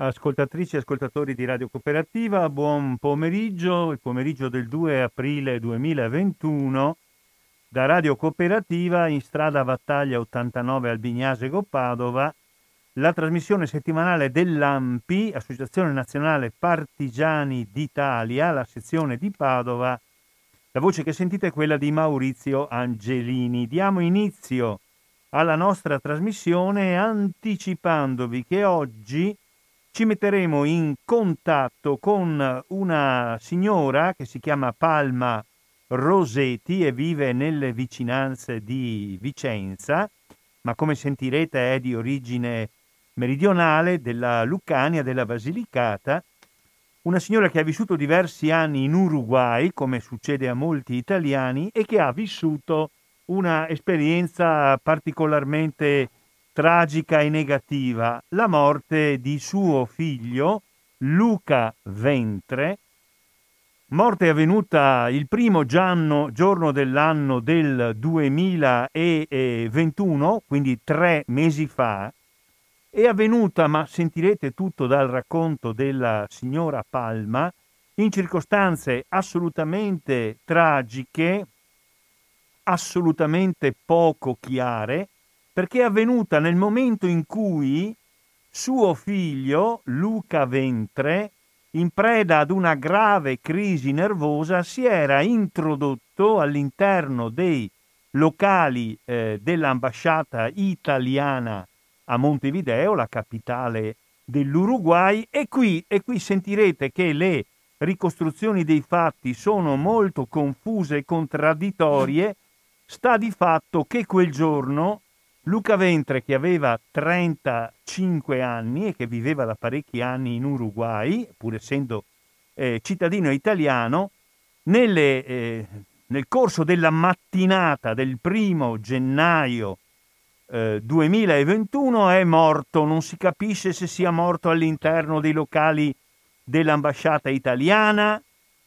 Ascoltatrici e ascoltatori di Radio Cooperativa, buon pomeriggio, il pomeriggio del 2 aprile 2021 da Radio Cooperativa in strada Battaglia 89 Albignasego Padova, la trasmissione settimanale dell'AMPI, Associazione Nazionale Partigiani d'Italia, la sezione di Padova. La voce che sentite è quella di Maurizio Angelini. Diamo inizio alla nostra trasmissione anticipandovi che oggi ci metteremo in contatto con una signora che si chiama Palma Roseti e vive nelle vicinanze di Vicenza, ma come sentirete è di origine meridionale della Lucania, della Basilicata, una signora che ha vissuto diversi anni in Uruguay, come succede a molti italiani, e che ha vissuto una esperienza particolarmente tragica e negativa, la morte di suo figlio Luca Ventre, morte avvenuta il primo gianno, giorno dell'anno del 2021, quindi tre mesi fa, è avvenuta, ma sentirete tutto dal racconto della signora Palma, in circostanze assolutamente tragiche, assolutamente poco chiare, perché è avvenuta nel momento in cui suo figlio, Luca Ventre, in preda ad una grave crisi nervosa, si era introdotto all'interno dei locali eh, dell'ambasciata italiana a Montevideo, la capitale dell'Uruguay, e qui, e qui sentirete che le ricostruzioni dei fatti sono molto confuse e contraddittorie, sta di fatto che quel giorno Luca Ventre, che aveva 35 anni e che viveva da parecchi anni in Uruguay, pur essendo eh, cittadino italiano, nelle, eh, nel corso della mattinata del primo gennaio eh, 2021 è morto, non si capisce se sia morto all'interno dei locali dell'ambasciata italiana,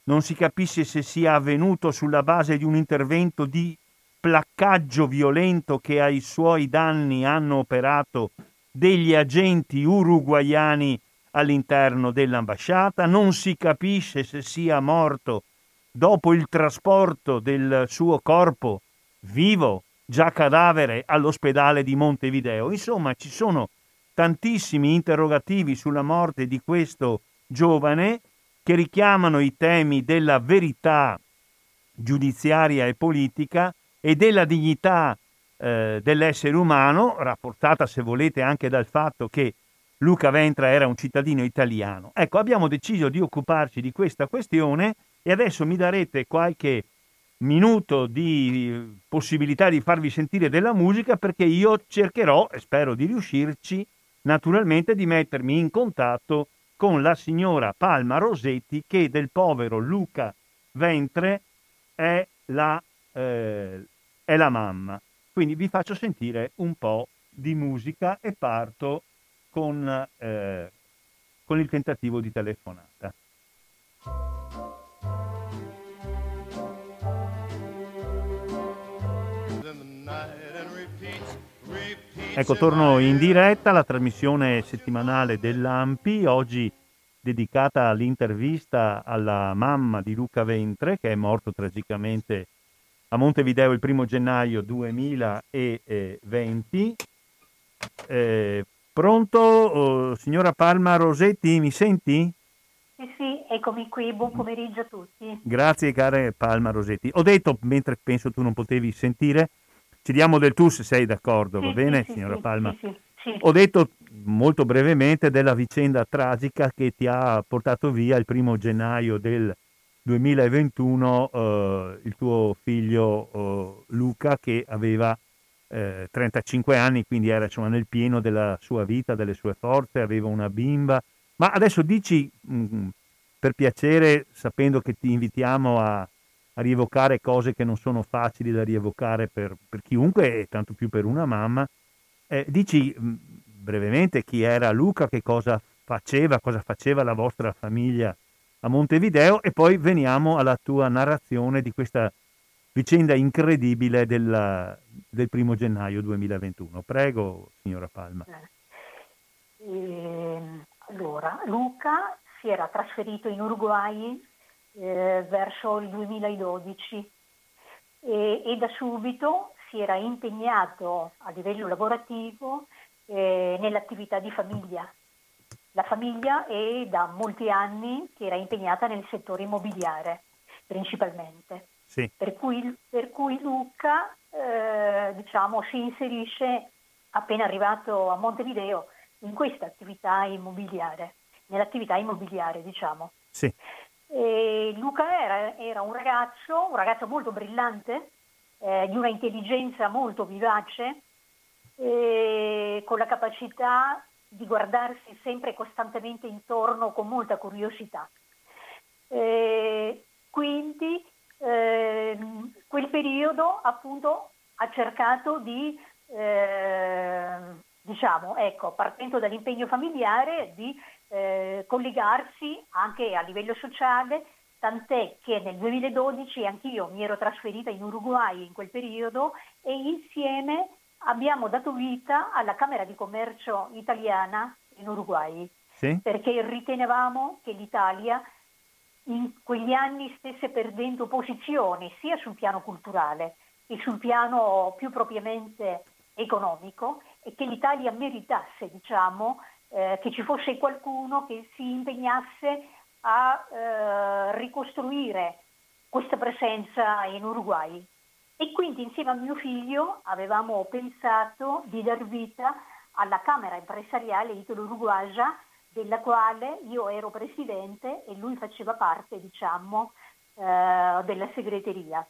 non si capisce se sia avvenuto sulla base di un intervento di placcaggio violento che ai suoi danni hanno operato degli agenti uruguaiani all'interno dell'ambasciata, non si capisce se sia morto dopo il trasporto del suo corpo vivo, già cadavere, all'ospedale di Montevideo. Insomma, ci sono tantissimi interrogativi sulla morte di questo giovane che richiamano i temi della verità giudiziaria e politica e della dignità eh, dell'essere umano, rapportata se volete anche dal fatto che Luca Ventra era un cittadino italiano. Ecco, abbiamo deciso di occuparci di questa questione e adesso mi darete qualche minuto di possibilità di farvi sentire della musica perché io cercherò, e spero di riuscirci, naturalmente di mettermi in contatto con la signora Palma Rosetti che del povero Luca Ventre è la, eh, è la mamma. Quindi vi faccio sentire un po' di musica e parto con, eh, con il tentativo di telefonata. Ecco, torno in diretta alla trasmissione settimanale dell'AMPI, oggi dedicata all'intervista alla mamma di Luca Ventre, che è morto tragicamente a Montevideo il primo gennaio 2020. Eh, pronto, oh, signora Palma Rosetti, mi senti? Sì, sì, eccomi qui, buon pomeriggio a tutti. Grazie, cara Palma Rosetti. Ho detto, mentre penso tu non potevi sentire, ci diamo del tu se sei d'accordo, sì, va bene, sì, signora sì, Palma? Ho detto molto brevemente della vicenda tragica che ti ha portato via il primo gennaio del 2021 eh, il tuo figlio eh, Luca che aveva eh, 35 anni, quindi era insomma, nel pieno della sua vita, delle sue forze, aveva una bimba. Ma adesso dici, mh, mm, per piacere, sapendo che ti invitiamo a, a rievocare cose che non sono facili da rievocare per, per chiunque e tanto più per una mamma. Eh, dici mh, brevemente chi era Luca, che cosa faceva, cosa faceva la vostra famiglia a Montevideo e poi veniamo alla tua narrazione di questa vicenda incredibile della, del primo gennaio 2021. Prego, signora Palma. Eh, Allora, Luca si era trasferito in Uruguay eh, verso il 2012 e, e, da subito si era impegnato a livello lavorativo eh, nell'attività di famiglia. La famiglia è da molti anni che era impegnata nel settore immobiliare principalmente. Sì. Per, cui, per, cui, Luca eh, diciamo, si inserisce appena arrivato a Montevideo in questa attività immobiliare, nell'attività immobiliare diciamo. Sì. Luca era, era, un ragazzo, un ragazzo molto brillante, eh, di una intelligenza molto vivace, eh, con la capacità di guardarsi sempre costantemente intorno con molta curiosità. Eh, quindi eh, quel periodo appunto ha cercato di, eh, diciamo, ecco, partendo dall'impegno familiare, di eh, collegarsi anche a livello sociale, tant'è che nel 2012 anch'io mi ero trasferita in Uruguay in quel periodo e insieme abbiamo dato vita alla Camera di Commercio italiana in Uruguay, sì. perché ritenevamo che l'Italia in quegli anni stesse perdendo posizioni sia sul piano culturale che sul piano più propriamente economico e che l'Italia meritasse diciamo, eh, che ci fosse qualcuno che si impegnasse a eh, ricostruire questa presenza in Uruguay. E quindi insieme a mio figlio avevamo pensato di dar vita alla Camera Impresariale Italo-Uruguagia della quale io ero presidente e lui faceva parte, diciamo, eh, della segreteria.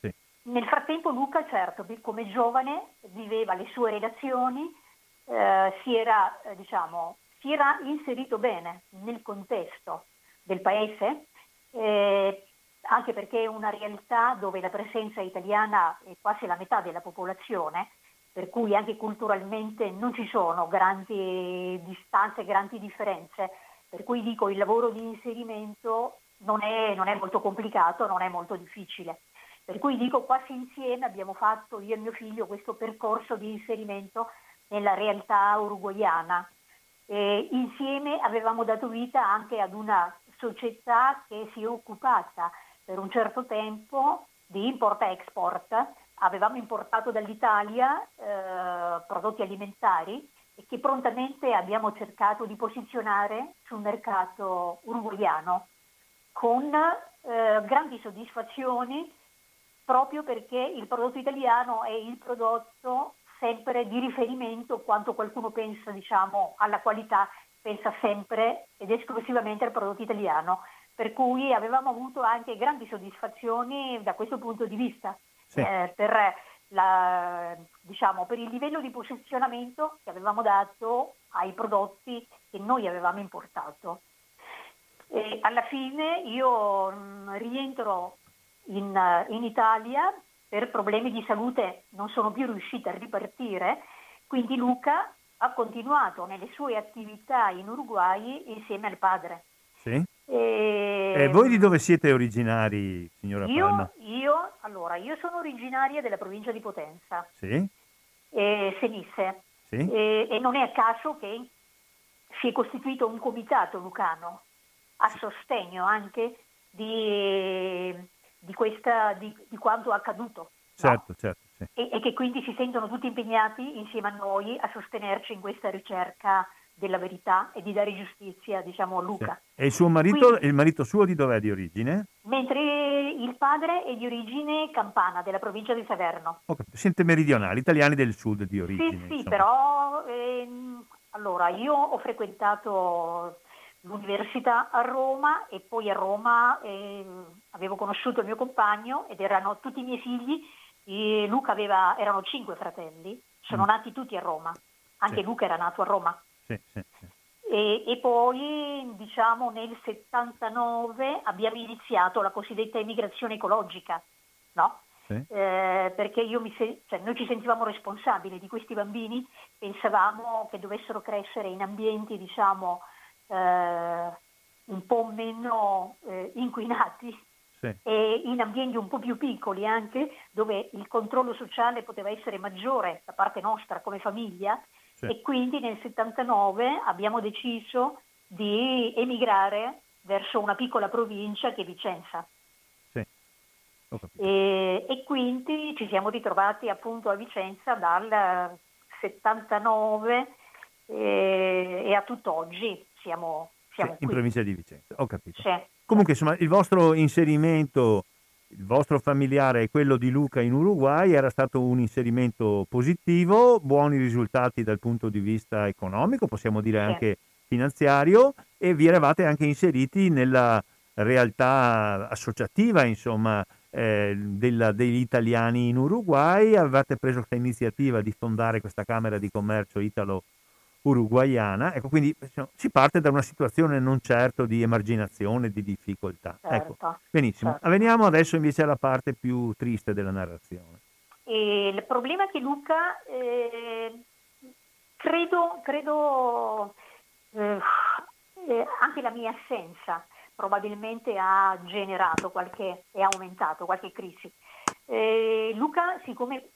Sì. Nel frattempo Luca, certo, come giovane, viveva le sue relazioni, eh, si, era, eh, diciamo, si, era, inserito bene nel contesto del paese, eh, anche perché è una realtà dove la presenza italiana è quasi la metà della popolazione, per cui anche culturalmente non ci sono grandi distanze, grandi differenze, per cui dico il lavoro di inserimento non è, non è molto complicato, non è molto difficile. Per cui dico quasi insieme abbiamo fatto io e mio figlio questo percorso di inserimento nella realtà uruguayana. E insieme avevamo dato vita anche ad una società che si è occupata per un certo tempo di import-export avevamo importato dall'Italia eh, prodotti alimentari e che prontamente abbiamo cercato di posizionare sul mercato uruguayano con eh, grandi soddisfazioni proprio perché il prodotto italiano è il prodotto sempre di riferimento quanto qualcuno pensa diciamo, alla qualità, pensa sempre ed esclusivamente al prodotto italiano. Per cui avevamo avuto anche grandi soddisfazioni da questo punto di vista sì. eh, per, la, diciamo, per il livello di posizionamento che avevamo dato ai prodotti che noi avevamo importato. E alla fine io mh, mm, rientro in, in, Italia per problemi di salute, non sono più riuscita a ripartire, quindi Luca ha continuato nelle sue attività in Uruguay insieme al padre. E... E voi di dove siete originari, signora io, Palma? Io, allora, io sono originaria della provincia di Potenza, sì. e Senisse, sì. E, e non è a caso che si è costituito un comitato lucano a sostegno anche di, di, questa, di, di quanto accaduto. Certo, no? certo. Sì. E, e, che quindi si sentono tutti impegnati insieme a noi a sostenerci in questa ricerca della verità e di dare giustizia diciamo, a Luca. E il suo marito, Quindi, il marito suo di dov'è di origine? Mentre il padre è di origine campana, della provincia di Salerno. Okay. Siete meridionali, italiani del sud di origine. Sì, sì, insomma. però ehm, allora io ho frequentato l'università a Roma e poi a Roma eh, avevo conosciuto il mio compagno ed erano tutti i miei figli. E Luca aveva, erano cinque fratelli, sono mm. nati tutti a Roma. Anche sì. Luca era nato a Roma. Sì, sì, sì. E, e, poi diciamo nel 79 abbiamo iniziato la cosiddetta emigrazione ecologica, no? Eh, perché se- cioè, noi ci sentivamo responsabili di questi bambini, pensavamo che dovessero crescere in ambienti diciamo eh, un po' meno eh, inquinati sì. e in ambienti un po' più piccoli anche, dove il controllo sociale poteva essere maggiore da parte nostra come famiglia sì. e quindi nel 79 abbiamo deciso di emigrare verso una piccola provincia che è Vicenza. Sì. E, e, quindi ci siamo ritrovati appunto a Vicenza dal 79 e, e a tutt'oggi siamo, siamo sì, in provincia di Vicenza, ho capito. Comunque insomma il vostro inserimento, il vostro familiare e quello di Luca in Uruguay era stato un inserimento positivo, buoni risultati dal punto di vista economico, possiamo dire anche finanziario e vi eravate anche inseriti nella realtà associativa, insomma, eh, della, degli italiani in Uruguay, avevate preso questa iniziativa di fondare questa Camera di Commercio Italo uruguayana, ecco, quindi si parte da una situazione non certo di emarginazione, di difficoltà. Ecco, certo, ecco, benissimo. Certo. Veniamo adesso invece alla parte più triste della narrazione. E il problema è che Luca, eh, credo, credo eh, eh, anche la mia assenza probabilmente ha generato qualche, e aumentato qualche crisi. Eh, Luca, siccome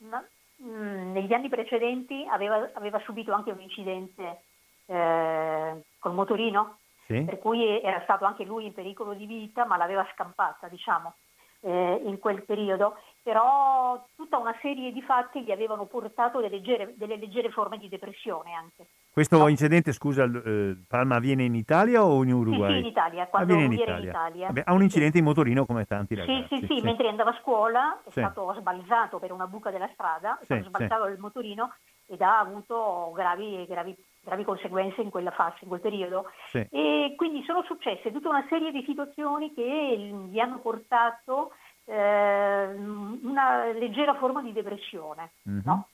mh, mm, negli anni precedenti aveva, aveva, subito anche un incidente eh, col motorino, sì. per cui era stato anche lui in pericolo di vita, ma l'aveva scampata, diciamo, eh, in quel periodo, però tutta una serie di fatti gli avevano portato delle leggere, delle leggere forme di depressione anche. Questo no. incidente, scusa, eh, Palma avviene in Italia o in Uruguay? Sì, sì in Italia, quando avviene in Italia. In Italia. Vabbè, ha un incidente in motorino come tanti ragazzi. Sì, sì, sì, sì. mentre andava a scuola è stato sbalzato per una buca della strada, è stato sbalzato il motorino ed ha avuto gravi, gravi, gravi, conseguenze in quella fase, in quel periodo. E quindi sono successe tutta una serie di situazioni che gli hanno portato eh, una leggera forma di depressione. Mm-hmm. No?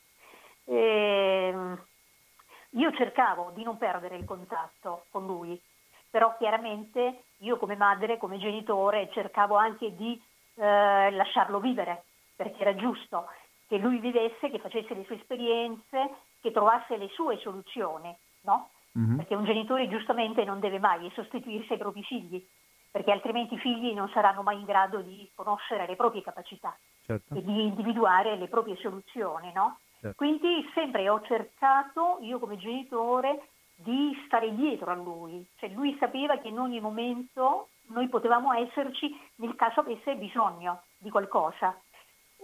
E, io cercavo di non perdere il contatto con lui, però chiaramente io come madre, come genitore, cercavo anche di eh, lasciarlo vivere, perché era giusto che lui vivesse, che facesse le sue esperienze, che trovasse le sue soluzioni, no? Mm-hmm. Perché un genitore giustamente non deve mai sostituirsi ai propri figli, perché altrimenti i figli non saranno mai in grado di conoscere le proprie capacità certo. e di individuare le proprie soluzioni, no? Certo. Quindi sempre ho cercato, io come genitore, di stare dietro a lui, cioè lui sapeva che in ogni momento noi potevamo esserci nel caso avesse bisogno di qualcosa.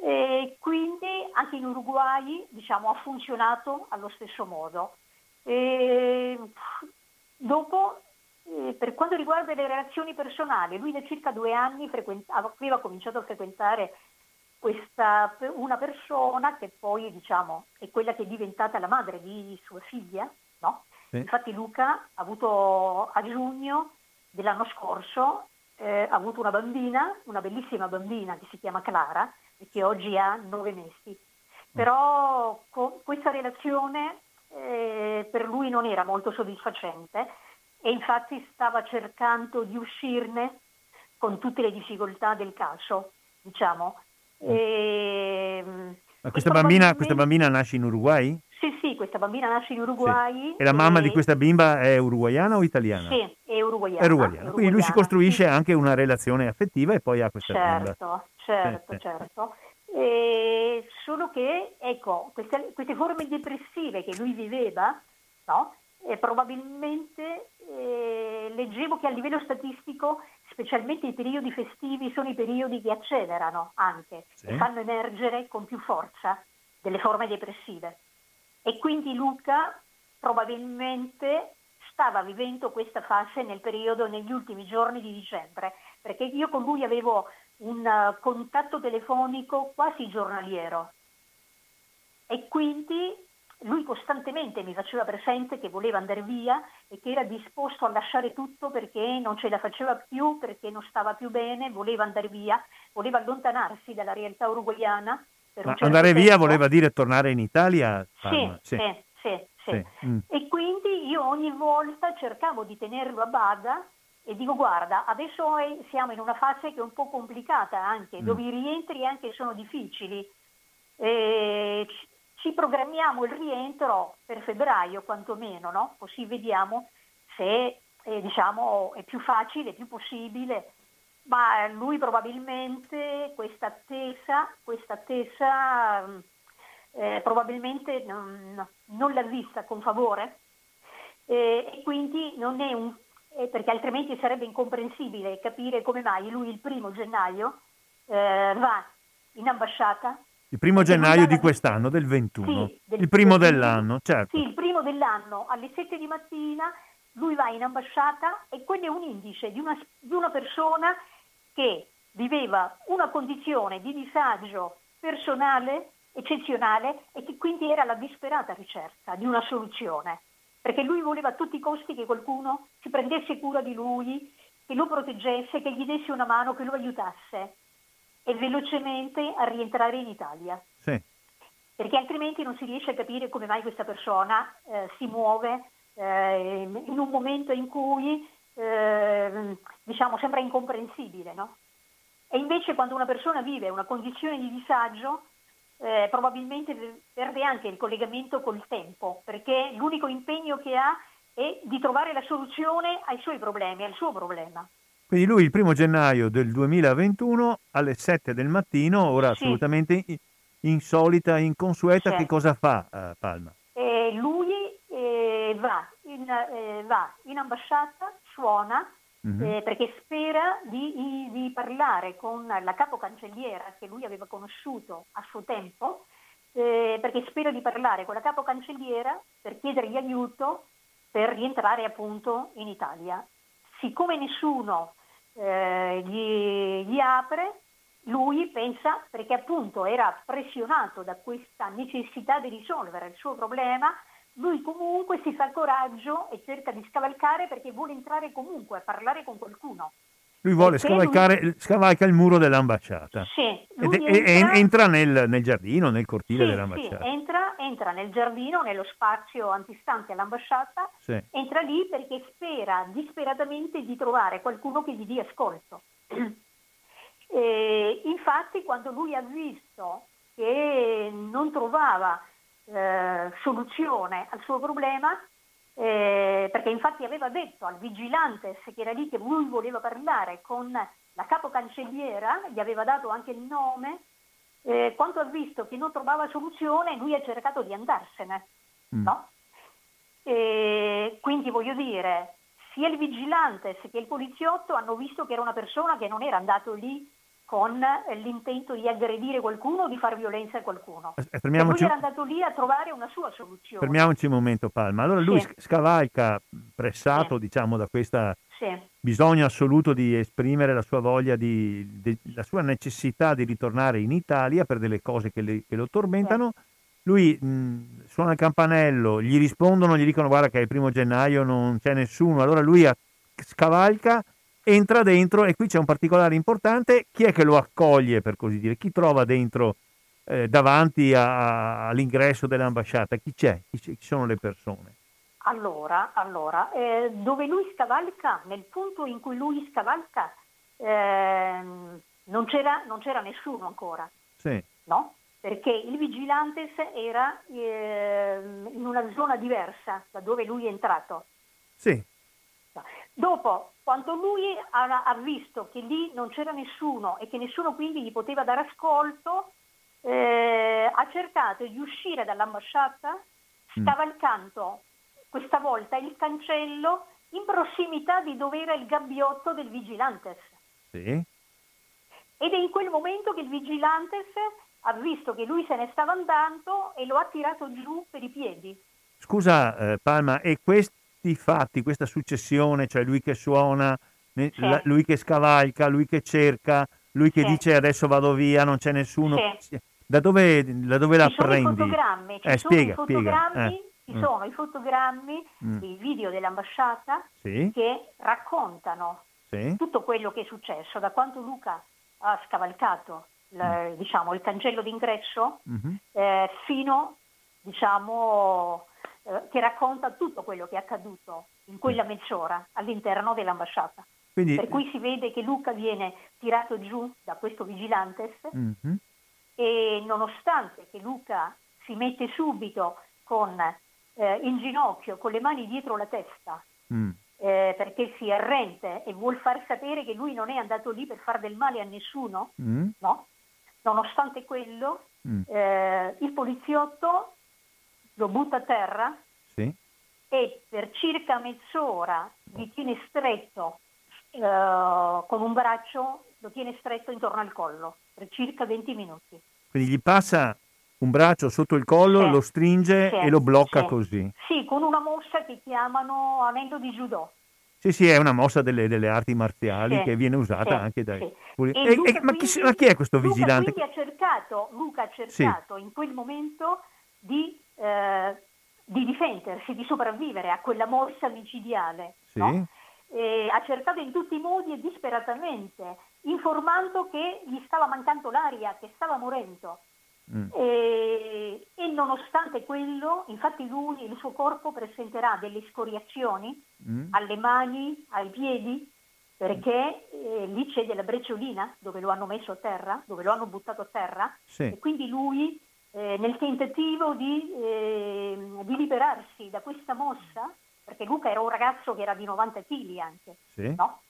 E quindi anche in Uruguay diciamo, ha funzionato allo stesso modo. E dopo, eh, per quanto riguarda le relazioni personali, lui da circa due anni aveva cominciato a frequentare questa, una persona che poi diciamo, è quella che è diventata la madre di sua figlia. No? Sì. Infatti Luca ha avuto a giugno dell'anno scorso eh, ha avuto una bambina, una bellissima bambina che si chiama Clara e che oggi ha nove mesi. Però co- questa relazione eh, per lui non era molto soddisfacente e infatti stava cercando di uscirne con tutte le difficoltà del caso, diciamo. E, Ma questa bambina, questa bambina, nasce in Uruguay? Sì, sì, questa bambina nasce in Uruguay. Sì. E la mamma e... di questa bimba è uruguayana o italiana? Sì, è uruguayana. È uruguayana. Quindi lui si costruisce sì. anche una relazione affettiva e poi ha questa certo, bimba. Certo, sì, certo. E solo che, ecco, queste, queste, forme depressive che lui viveva, no? E probabilmente eh, leggevo che a livello statistico specialmente i periodi festivi sono i periodi che accelerano anche sì. e fanno emergere con più forza delle forme depressive. E quindi Luca probabilmente stava vivendo questa fase nel periodo, negli ultimi giorni di dicembre, perché io con lui avevo un uh, contatto telefonico quasi giornaliero. E quindi lui costantemente mi faceva presente che voleva andare via e che era disposto a lasciare tutto perché non ce la faceva più, perché non stava più bene, voleva andare via, voleva allontanarsi dalla realtà uruguayana. Ma andare tempo. via voleva dire tornare in Italia? Sì, sì, sì. sì, sì. Mm. E quindi io ogni volta cercavo di tenerlo a bada e dico guarda, adesso siamo in una fase che è un po' complicata anche, mm. dove i rientri anche sono difficili. E ci programmiamo il rientro per febbraio quantomeno, no? così vediamo se eh, diciamo, è più facile, è più possibile, ma lui probabilmente questa attesa, questa attesa eh, probabilmente non, non, l'ha vista con favore eh, e quindi non è un, eh, perché altrimenti sarebbe incomprensibile capire come mai lui il primo gennaio eh, va in ambasciata. Il primo gennaio di quest'anno, del 21, sì, del, il primo del, dell'anno, certo. Sì, il primo dell'anno, alle 7 di mattina lui va in ambasciata e quello è un indice di una, di una persona che viveva una condizione di disagio personale eccezionale e che quindi era alla disperata ricerca di una soluzione, perché lui voleva a tutti i costi che qualcuno si prendesse cura di lui, che lo proteggesse, che gli desse una mano, che lo aiutasse e velocemente a rientrare in Italia. Sì. Perché altrimenti non si riesce a capire come mai questa persona eh, si muove eh, in un momento in cui eh, diciamo sembra incomprensibile, no? E invece quando una persona vive una condizione di disagio, eh, probabilmente perde anche il collegamento col tempo, perché l'unico impegno che ha è di trovare la soluzione ai suoi problemi, al suo problema. Quindi lui il primo gennaio del 2021 alle 7 del mattino, ora sì. assolutamente insolita, inconsueta, sì. che cosa fa uh, Palma? Eh, lui eh, va, in, eh, va in ambasciata, suona, mm-hmm. perché spera di, di, parlare con la capo cancelliera che lui aveva conosciuto a suo tempo, eh, perché spera di parlare con la capo cancelliera per chiedergli aiuto per rientrare appunto in Italia. Siccome nessuno eh, gli, gli apre, lui pensa, perché appunto era pressionato da questa necessità di risolvere il suo problema, lui comunque si fa coraggio e cerca di scavalcare perché vuole entrare comunque a parlare con qualcuno. Lui vuole scavalcare lui... scavalca il muro dell'ambasciata. Sì, entra... E, entra nel, nel, giardino, nel cortile sì, dell'ambasciata. Sì, entra, entra, nel giardino, nello spazio antistante all'ambasciata, sì. entra lì perché spera disperatamente di trovare qualcuno che gli dia ascolto. E infatti quando lui ha visto che non trovava eh, soluzione al suo problema, eh, perché infatti aveva detto al vigilante che era lì che lui voleva parlare con la capo cancelliera, gli aveva dato anche il nome, eh, quando ha visto che non trovava soluzione lui ha cercato di andarsene. Mm. No? quindi voglio dire, sia il vigilante che il poliziotto hanno visto che era una persona che non era andato lì con l'intento di aggredire qualcuno o di far violenza a qualcuno. Eh, fermiamoci... Lui era andato lì a trovare una sua soluzione. Fermiamoci un momento Palma. Allora lui sì. scavalca, pressato sì. diciamo da questo sì. bisogno assoluto di esprimere la sua voglia, di, di, la sua necessità di ritornare in Italia per delle cose che, le, che lo tormentano. Lui mh, suona il campanello, gli rispondono, gli dicono guarda che è il primo gennaio non c'è nessuno. Allora lui scavalca entra dentro e qui c'è un particolare importante, chi è che lo accoglie per così dire, chi trova dentro eh, davanti a, all'ingresso dell'ambasciata, chi c'è? chi c'è, chi sono le persone? Allora, allora eh, dove lui scavalca, nel punto in cui lui scavalca, eh, non, c'era, non, c'era, nessuno ancora. Sì. No? Perché il vigilantes era ehm, in una zona diversa da dove lui è entrato. Sì. Dopo, quando lui ha, ha, visto che lì non c'era nessuno e che nessuno quindi gli poteva dare ascolto, eh, ha cercato di uscire dall'ambasciata mm. scavalcando questa volta il cancello in prossimità di dove era il gabbiotto del vigilantes. Sì. Ed è in quel momento che il vigilantes ha visto che lui se ne stava andando e lo ha tirato giù per i piedi. Scusa eh, Palma, e questo questi fatti, questa successione, cioè lui che suona, sì. lui che scavalca, lui che cerca, lui che sì. dice adesso vado via, non c'è nessuno. Sì. Da dove, da dove la prendi? Fotogrammi, ci eh, sono spiega, i fotogrammi, eh. ci mm. sono i fotogrammi, mm. i video dell'ambasciata che raccontano tutto quello che è successo, da quando Luca ha scavalcato mm. il, diciamo, il cancello d'ingresso mm-hmm. eh, fino diciamo, eh, che racconta tutto quello che è accaduto in quella mm. mezz'ora all'interno dell'ambasciata. Quindi... Per cui si vede che Luca viene tirato giù da questo vigilantes mm-hmm. e nonostante che Luca si mette subito con eh, in ginocchio, con le mani dietro la testa, mm. eh, perché si arrende e vuol far sapere che lui non è andato lì per fare del male a nessuno, mm. no? Nonostante quello, mm. eh, il poliziotto lo butta a terra sì. e per circa mezz'ora li tiene stretto eh, con un braccio, lo tiene stretto intorno al collo per circa 20 minuti. Quindi gli passa un braccio sotto il collo, Sì, lo stringe sì, e lo blocca sì. così. Sì, con una mossa che chiamano anello di judo. Sì, sì, è una mossa delle, delle arti marziali Sì, che viene usata sì, anche dai... sì. E E- Luca e- ma, chi, ma chi è questo Luca vigilante? quindi ha cercato, Luca ha cercato in quel momento di, eh, di difendersi, di sopravvivere a quella morsa micidiale. Sì. no? E ha cercato in tutti i modi e disperatamente, informando che gli stava mancando l'aria, che stava morendo. Mm. E, e nonostante quello, infatti lui, il suo corpo presenterà delle scoriazioni Mm. alle mani, ai piedi, perché eh, lì c'è della brecciolina dove lo hanno messo a terra, dove lo hanno buttato a terra, Sì. e quindi lui eh, nel tentativo di, eh, di liberarsi da questa mossa, perché Luca era un ragazzo che era di 90 kg anche, Sì. no?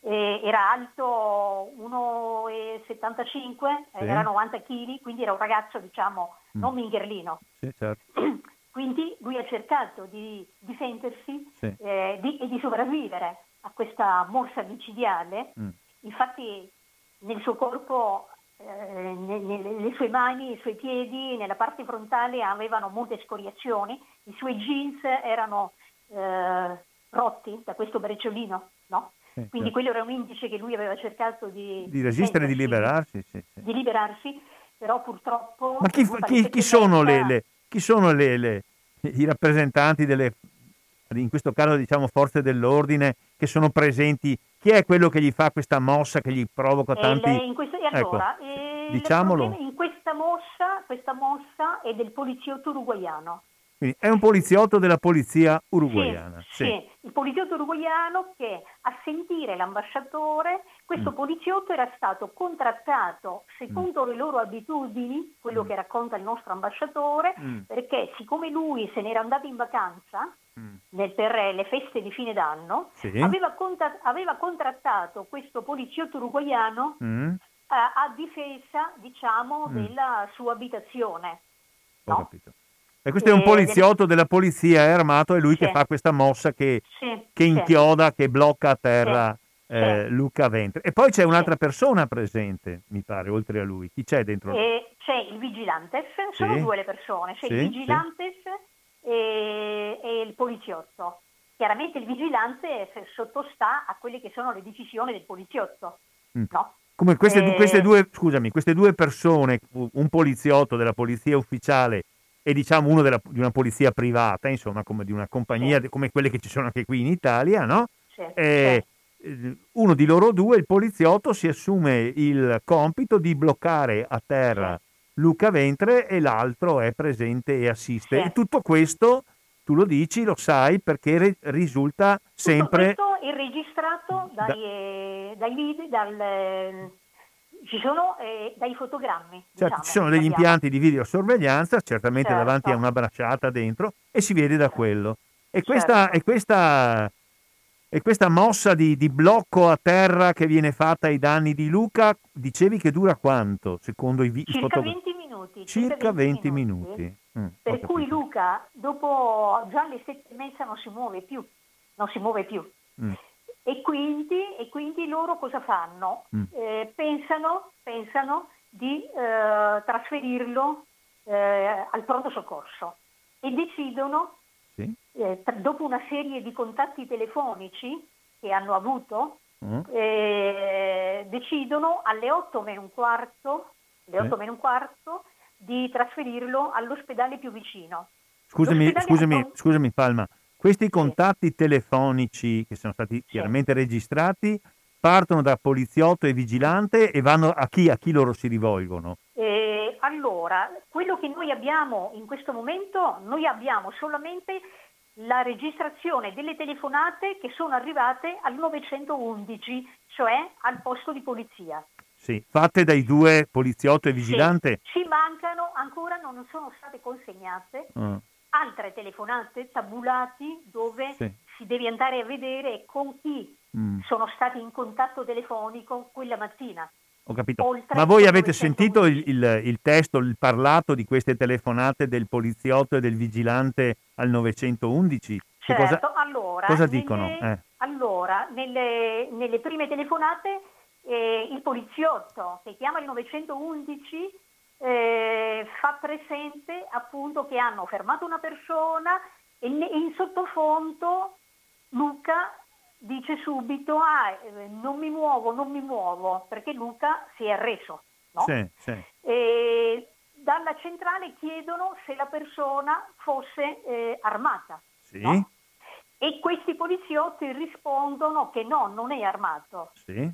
Era alto 1,75, Sì. era 90 kg, quindi era un ragazzo diciamo Mm. non mingherlino. Sì, certo. Quindi lui ha cercato di difendersi Sì. eh, di- e di sopravvivere a questa morsa micidiale. Mm. Infatti nel suo corpo, eh, nelle le sue mani, i suoi piedi, nella parte frontale avevano molte scoriazioni, i suoi jeans erano eh, rotti da questo brecciolino, no? Sì, Quindi certo. quello era un indice che lui aveva cercato di, Di resistere, di liberarsi. Sì, sì. di liberarsi, però purtroppo... Ma chi, chi- chi sono, le, le- chi sono le- le- i rappresentanti delle, in questo caso diciamo forze dell'ordine, che sono presenti? Chi è quello che gli fa questa mossa che gli provoca E tanti... lei in questo- e Ecco, allora, eh, il diciamolo. in questa mossa, questa mossa è del poliziotto uruguaiano. Quindi è un poliziotto della polizia uruguaiana. Sì, sì, il poliziotto uruguaiano che a sentire l'ambasciatore, questo Mm. poliziotto era stato contrattato secondo le loro abitudini, quello Mm. che racconta il nostro ambasciatore, Mm. perché siccome lui se n'era andato in vacanza Mm. nel- per le feste di fine d'anno, Sì. aveva, conta- aveva contrattato questo poliziotto uruguaiano Mm, a, a difesa, diciamo, Mm. della sua abitazione. ho No? capito. E questo è un Eh, poliziotto della polizia, è armato, è lui che Sì. fa questa mossa che, Sì, che inchioda, che blocca a terra eh, sì. Luca Ventre. E poi c'è Sì. un'altra persona presente, mi pare, oltre a lui. Chi c'è dentro? E c'è il vigilantes, sono Sì. due le persone, c'è Sì, il sì. vigilantes e, e il poliziotto. Chiaramente il vigilante sottostà a quelle che sono le decisioni del poliziotto. Mm. No? Come queste, Eh, queste due, scusami, queste due persone, un poliziotto della polizia ufficiale e diciamo uno della- di una polizia privata, insomma, come di una compagnia, Sì. come quelle che ci sono anche qui in Italia, no? Sì, Eh, eh, uno di loro due, il poliziotto, si assume il compito di bloccare a terra Luca Ventre e l'altro è presente e assiste. Sì. E tutto questo, tu lo dici, lo sai, perché re- risulta sempre... Tutto questo è registrato Da- dai, eh, dai video, dal, eh, ci sono eh, dai fotogrammi. Certo, diciamo, ci sono degli impianti di videosorveglianza, certamente Certo. davanti a una bracciata dentro, e si vede da quello. E Certo. questa, e questa, e questa mossa di, di blocco a terra che viene fatta ai danni di Luca, dicevi che dura quanto, secondo i, vi- i Circa fotogra- 20 minuti. Circa 20 minuti. Mm, ho Per cui. Luca, dopo già alle sette e mezza non si muove più, non si muove più. Mm, E quindi, e quindi loro cosa fanno? Mm. Eh, pensano, pensano di eh, trasferirlo eh, al pronto soccorso e decidono, sì, eh, dopo una serie di contatti telefonici che hanno avuto, mm, eh, decidono alle 8 meno un quarto, alle 8 Sì. meno un quarto di trasferirlo all'ospedale più vicino. Scusami, scusami, ha- scusami Palma, questi contatti telefonici che sono stati chiaramente registrati partono da poliziotto e vigilante e vanno a chi? A chi loro si rivolgono? Eh, allora, quello che noi abbiamo in questo momento, noi abbiamo solamente la registrazione delle telefonate che sono arrivate al 911, cioè al posto di polizia. Sì, fatte dai due poliziotto e vigilante? Sì, ci mancano, ancora non sono state consegnate Ah, altre telefonate tabulati dove Sì. si deve andare a vedere con chi mm, sono stati in contatto telefonico quella mattina. ho capito. Oltre Ma voi avete 911. sentito il, il- il testo, il parlato di queste telefonate del poliziotto e del vigilante al 911? Certo, cosa, allora, cosa dicono? Nelle, eh. allora nelle, nelle, prime telefonate eh, il poliziotto che chiama il 911 eh, fa presente appunto che hanno fermato una persona e in sottofondo Luca dice subito ah, eh, non mi muovo, non mi muovo, perché Luca si è arreso. No? Sì, sì. E dalla centrale chiedono se la persona fosse eh, armata. Sì. No? E questi poliziotti rispondono che no, non è armato. Sì.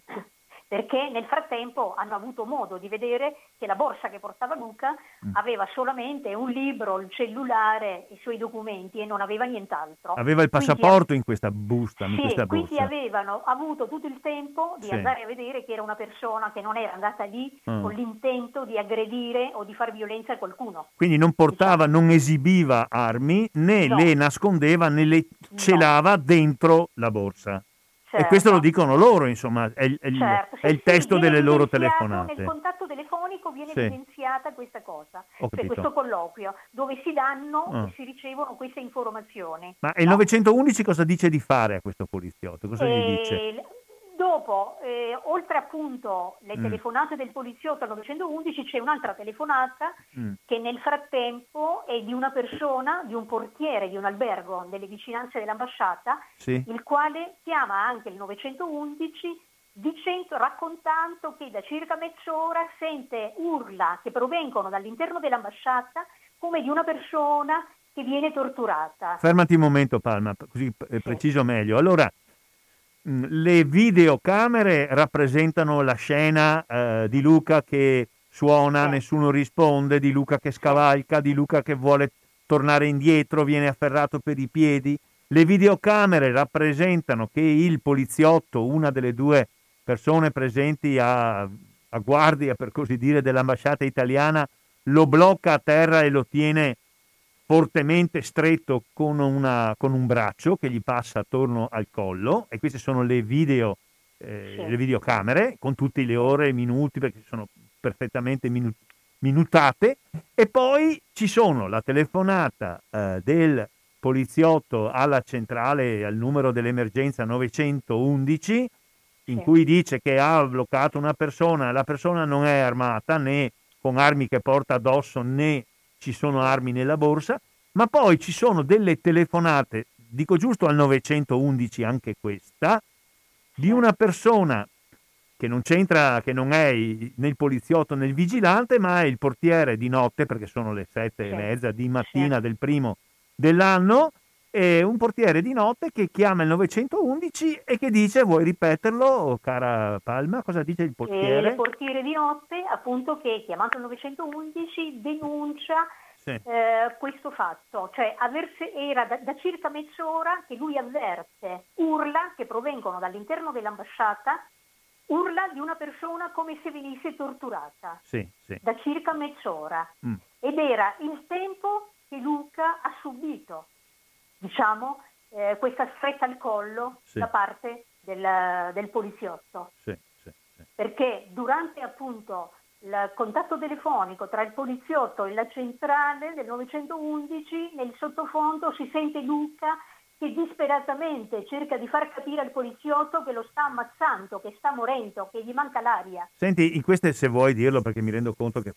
Perché nel frattempo hanno avuto modo di vedere che la borsa che portava Luca mm. aveva solamente un libro, il cellulare, i suoi documenti e non aveva nient'altro. Aveva il passaporto quindi, in questa busta, sì, in questa quindi avevano avuto tutto il tempo di sì. andare a vedere che era una persona che non era andata lì mm. con l'intento di aggredire o di far violenza a qualcuno. Quindi non portava, diciamo. non esibiva armi, né no. le nascondeva né le celava no. dentro la borsa. Certo. E questo lo dicono loro, insomma, è, il, certo. è il sì, testo delle loro telefonate. Nel contatto telefonico viene sì. evidenziata questa cosa, cioè questo colloquio, dove si danno e si ricevono queste informazioni. Ma no? il 911 cosa dice di fare a questo poliziotto? Cosa e... gli dice? Dopo, eh, oltre appunto le mm. telefonate del poliziotto al 911, c'è un'altra telefonata mm. che nel frattempo è di una persona, di un portiere di un albergo nelle vicinanze dell'ambasciata, sì. il quale chiama anche il 911 dicendo, raccontando che da circa mezz'ora sente urla che provengono dall'interno dell'ambasciata come di una persona che viene torturata. Fermati un momento Palma, così sì. preciso meglio. Allora, le videocamere rappresentano la scena eh, di Luca che suona, nessuno risponde, di Luca che scavalca, di Luca che vuole tornare indietro, viene afferrato per i piedi. Le videocamere rappresentano che il poliziotto, una delle due persone presenti a, a guardia, per così dire, dell'ambasciata italiana, lo blocca a terra e lo tiene fortemente stretto con, una, con, un braccio che gli passa attorno al collo e queste sono le, video, eh, sì. le videocamere con tutte le ore e minuti perché sono perfettamente minu- minutate e poi ci sono la telefonata eh, del poliziotto alla centrale al numero dell'emergenza 911 in sì. cui dice che ha bloccato una persona, la persona non è armata né con armi che porta addosso né ci sono armi nella borsa, ma poi ci sono delle telefonate, dico giusto al 911 anche questa, di una persona che non c'entra, che non è né il poliziotto né il vigilante, ma è il portiere di notte, perché sono le sette e mezza di mattina del primo dell'anno, è un portiere di notte che chiama il 911 e che dice, vuoi ripeterlo, cara Palma, cosa dice il portiere? il portiere di notte, appunto, che chiamato il 911 denuncia sì. eh, questo fatto, cioè averse, era da, da, circa mezz'ora che lui avverte urla che provengono dall'interno dell'ambasciata, urla di una persona come se venisse torturata, sì, sì. da circa mezz'ora. Mm. Ed era il tempo che Luca ha subito diciamo, eh, questa stretta al collo sì. da parte del, del poliziotto. Sì, sì, Perché durante appunto il contatto telefonico tra il poliziotto e la centrale del 911, nel sottofondo si sente Luca che disperatamente cerca di far capire al poliziotto che lo sta ammazzando, che sta morendo, che gli manca l'aria. Senti, in queste se vuoi dirlo perché mi rendo conto che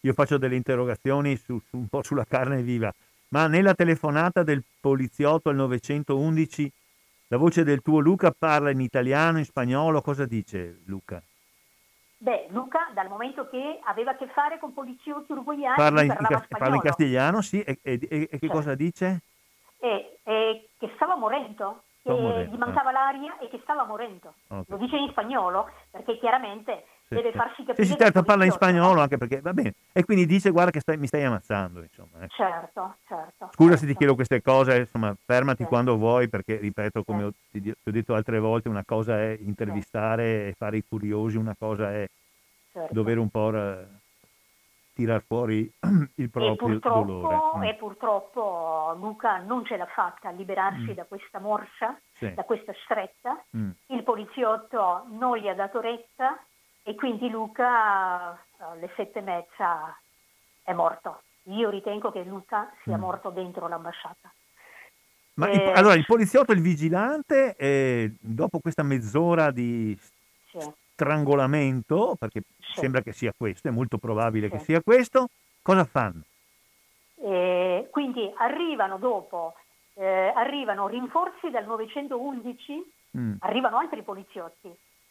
io faccio delle interrogazioni su, su un po' sulla carne viva. Ma nella telefonata del poliziotto al 911 la voce del tuo Luca parla in italiano, in spagnolo, cosa dice Luca? Beh, Luca, dal momento che aveva a che fare con poliziotti uruguayani, parla in, in, parla in castigliano, sì, e, e, e, e che certo. cosa dice? E, che stava morendo, che morendo, gli mancava ah. l'aria e che stava morendo. Okay. Lo dice in spagnolo, perché chiaramente deve farsi capire. Sì, sì certo, parla in spagnolo anche perché va bene. E quindi dice guarda che stai, mi stai ammazzando, insomma. Eh. Certo, certo. Scusa certo. se ti chiedo queste cose, insomma, fermati certo. quando vuoi perché, ripeto, come ho, ti, ti, ho, detto altre volte, una cosa è intervistare e fare i curiosi, una cosa è certo. dover un po' r- tirar fuori il proprio e dolore. Mm. E purtroppo Luca non ce l'ha fatta a liberarsi mm. da questa morsa, sì. da questa stretta. Mm. Il poliziotto non gli ha dato retta e quindi Luca alle sette e mezza è morto. Io ritengo che Luca sia mm. morto dentro l'ambasciata. Ma il, Eh, allora il poliziotto e il vigilante, eh, dopo questa mezz'ora di sì, strangolamento, perché Sì. sembra che sia questo, è molto probabile che Sì. sia questo, cosa fanno? Eh, quindi arrivano dopo, eh, arrivano rinforzi dal 911, Mm, arrivano altri poliziotti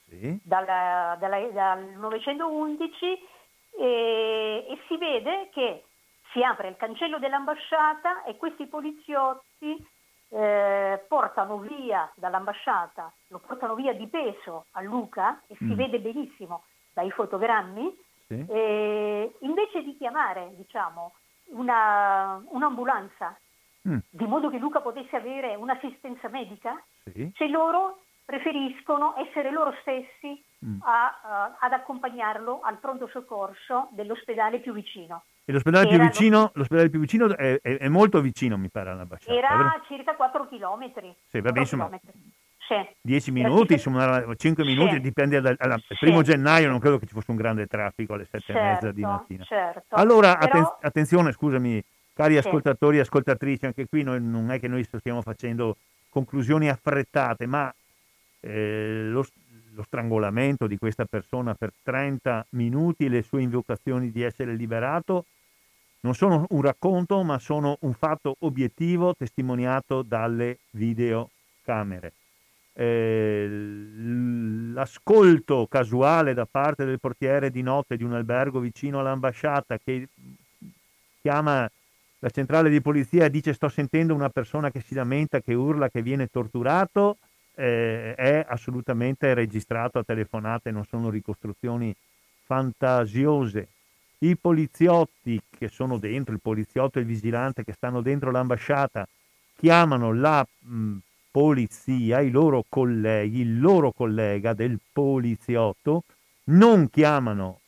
sì, dalla- dalla- dal 911 e, e si vede che si apre il cancello dell'ambasciata e questi poliziotti eh, portano via dall'ambasciata, lo portano via di peso a Luca e si Mm. vede benissimo dai fotogrammi, sì. e invece di chiamare diciamo, una- un'ambulanza Mm, di modo che Luca potesse avere un'assistenza medica, sì. se loro preferiscono essere loro stessi Mm. a- a- ad accompagnarlo al pronto soccorso dell'ospedale più vicino. E l'ospedale più vicino, l'ospedale più vicino è, è- è molto vicino, mi pare, all'ambasciata. Era vero? circa 4 chilometri. Sì, vabbè, 4 insomma. Sì. 10 Era minuti, insomma, 5 Sì. minuti, dipende dal alla- Sì. primo gennaio, non credo che ci fosse un grande traffico alle 7 e mezza di Certo, mattina. certo. Allora, Però- atten- attenzione, scusami, cari Sì. ascoltatori e ascoltatrici, anche qui noi- non è che noi stiamo facendo conclusioni affrettate, ma eh, lo, lo strangolamento di questa persona per 30 minuti le sue invocazioni di essere liberato non sono un racconto, ma sono un fatto obiettivo testimoniato dalle videocamere. Eh, l'ascolto casuale da parte del portiere di notte di un albergo vicino all'ambasciata che chiama la centrale di polizia e dice sto sentendo una persona che si lamenta, che urla, che viene torturato, eh, è assolutamente registrato a telefonate, non sono ricostruzioni fantasiose. I poliziotti che sono dentro, il poliziotto e il vigilante che stanno dentro l'ambasciata, chiamano la mh, polizia, i loro colleghi, il loro collega del poliziotto, non chiamano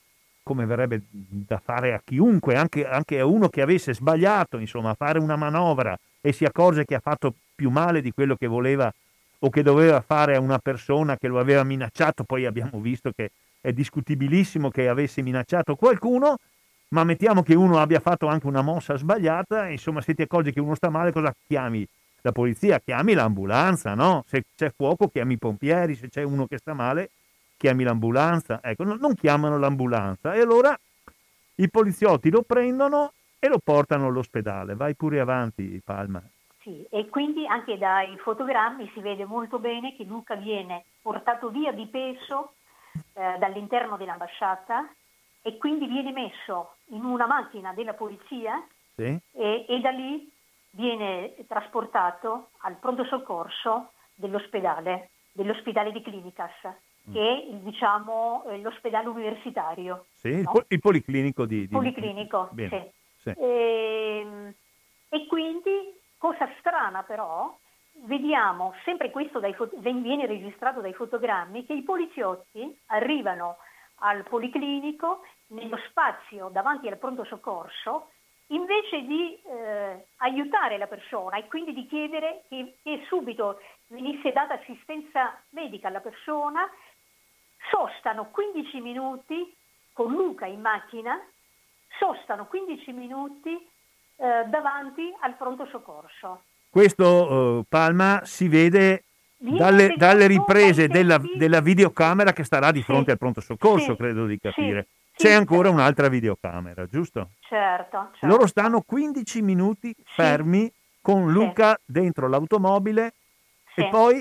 come verrebbe da fare a chiunque, anche, anche a uno che avesse sbagliato, insomma, a fare una manovra e si accorge che ha fatto più male di quello che voleva o che doveva fare a una persona che lo aveva minacciato, poi abbiamo visto che è discutibilissimo che avesse minacciato qualcuno, ma mettiamo che uno abbia fatto anche una mossa sbagliata, insomma, se ti accorgi che uno sta male, cosa chiami? La polizia, chiami l'ambulanza, no? Se c'è fuoco, chiami i pompieri, se c'è uno che sta male, chiami l'ambulanza. Ecco, no- non chiamano l'ambulanza. E allora i poliziotti lo prendono e lo portano all'ospedale. Vai pure avanti, Palma. Sì, e quindi anche dai fotogrammi si vede molto bene che Luca viene portato via di peso eh, dall'interno dell'ambasciata e quindi viene messo in una macchina della polizia Sì? e, e da lì viene trasportato al pronto soccorso dell'ospedale, dell'ospedale di Clinicas, che è diciamo, eh, l'ospedale universitario. Sì, il, no? il policlinico di... di- Policlinico, Bene, sì. sì. Ehm, E, quindi, cosa strana però, vediamo, sempre questo fo- viene registrato dai fotogrammi, che i poliziotti arrivano al policlinico, nello spazio davanti al pronto soccorso, invece di eh, aiutare la persona e quindi di chiedere che, che subito venisse data assistenza medica alla persona, sostano 15 minuti con Luca in macchina, sostano 15 minuti eh, davanti al pronto soccorso. Questo, eh, Palma, si vede dalle, dalle riprese della, della videocamera che starà di Sì, fronte al pronto soccorso, sì, credo di capire. sì, C'è sì, ancora un'altra videocamera, giusto? Certo, certo. Loro stanno 15 minuti fermi con Luca dentro l'automobile Sì. e poi...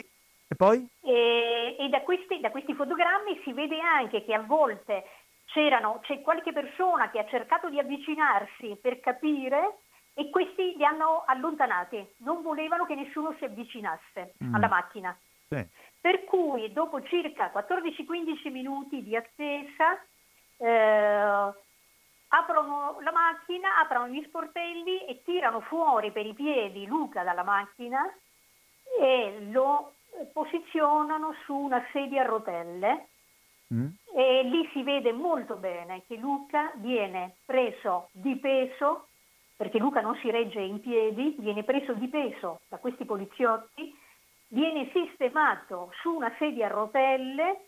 E poi? E, e da, questi, da questi fotogrammi si vede anche che a volte c'erano, c'è qualche persona che ha cercato di avvicinarsi per capire e questi li hanno allontanati, non volevano che nessuno si avvicinasse Mm. alla macchina. Sì. Per cui dopo circa 14-15 minuti di attesa eh, aprono la macchina, aprono gli sportelli e tirano fuori per i piedi Luca dalla macchina e lo posizionano su una sedia a rotelle Mm? e lì si vede molto bene che Luca viene preso di peso, perché Luca non si regge in piedi, viene preso di peso da questi poliziotti, viene sistemato su una sedia a rotelle,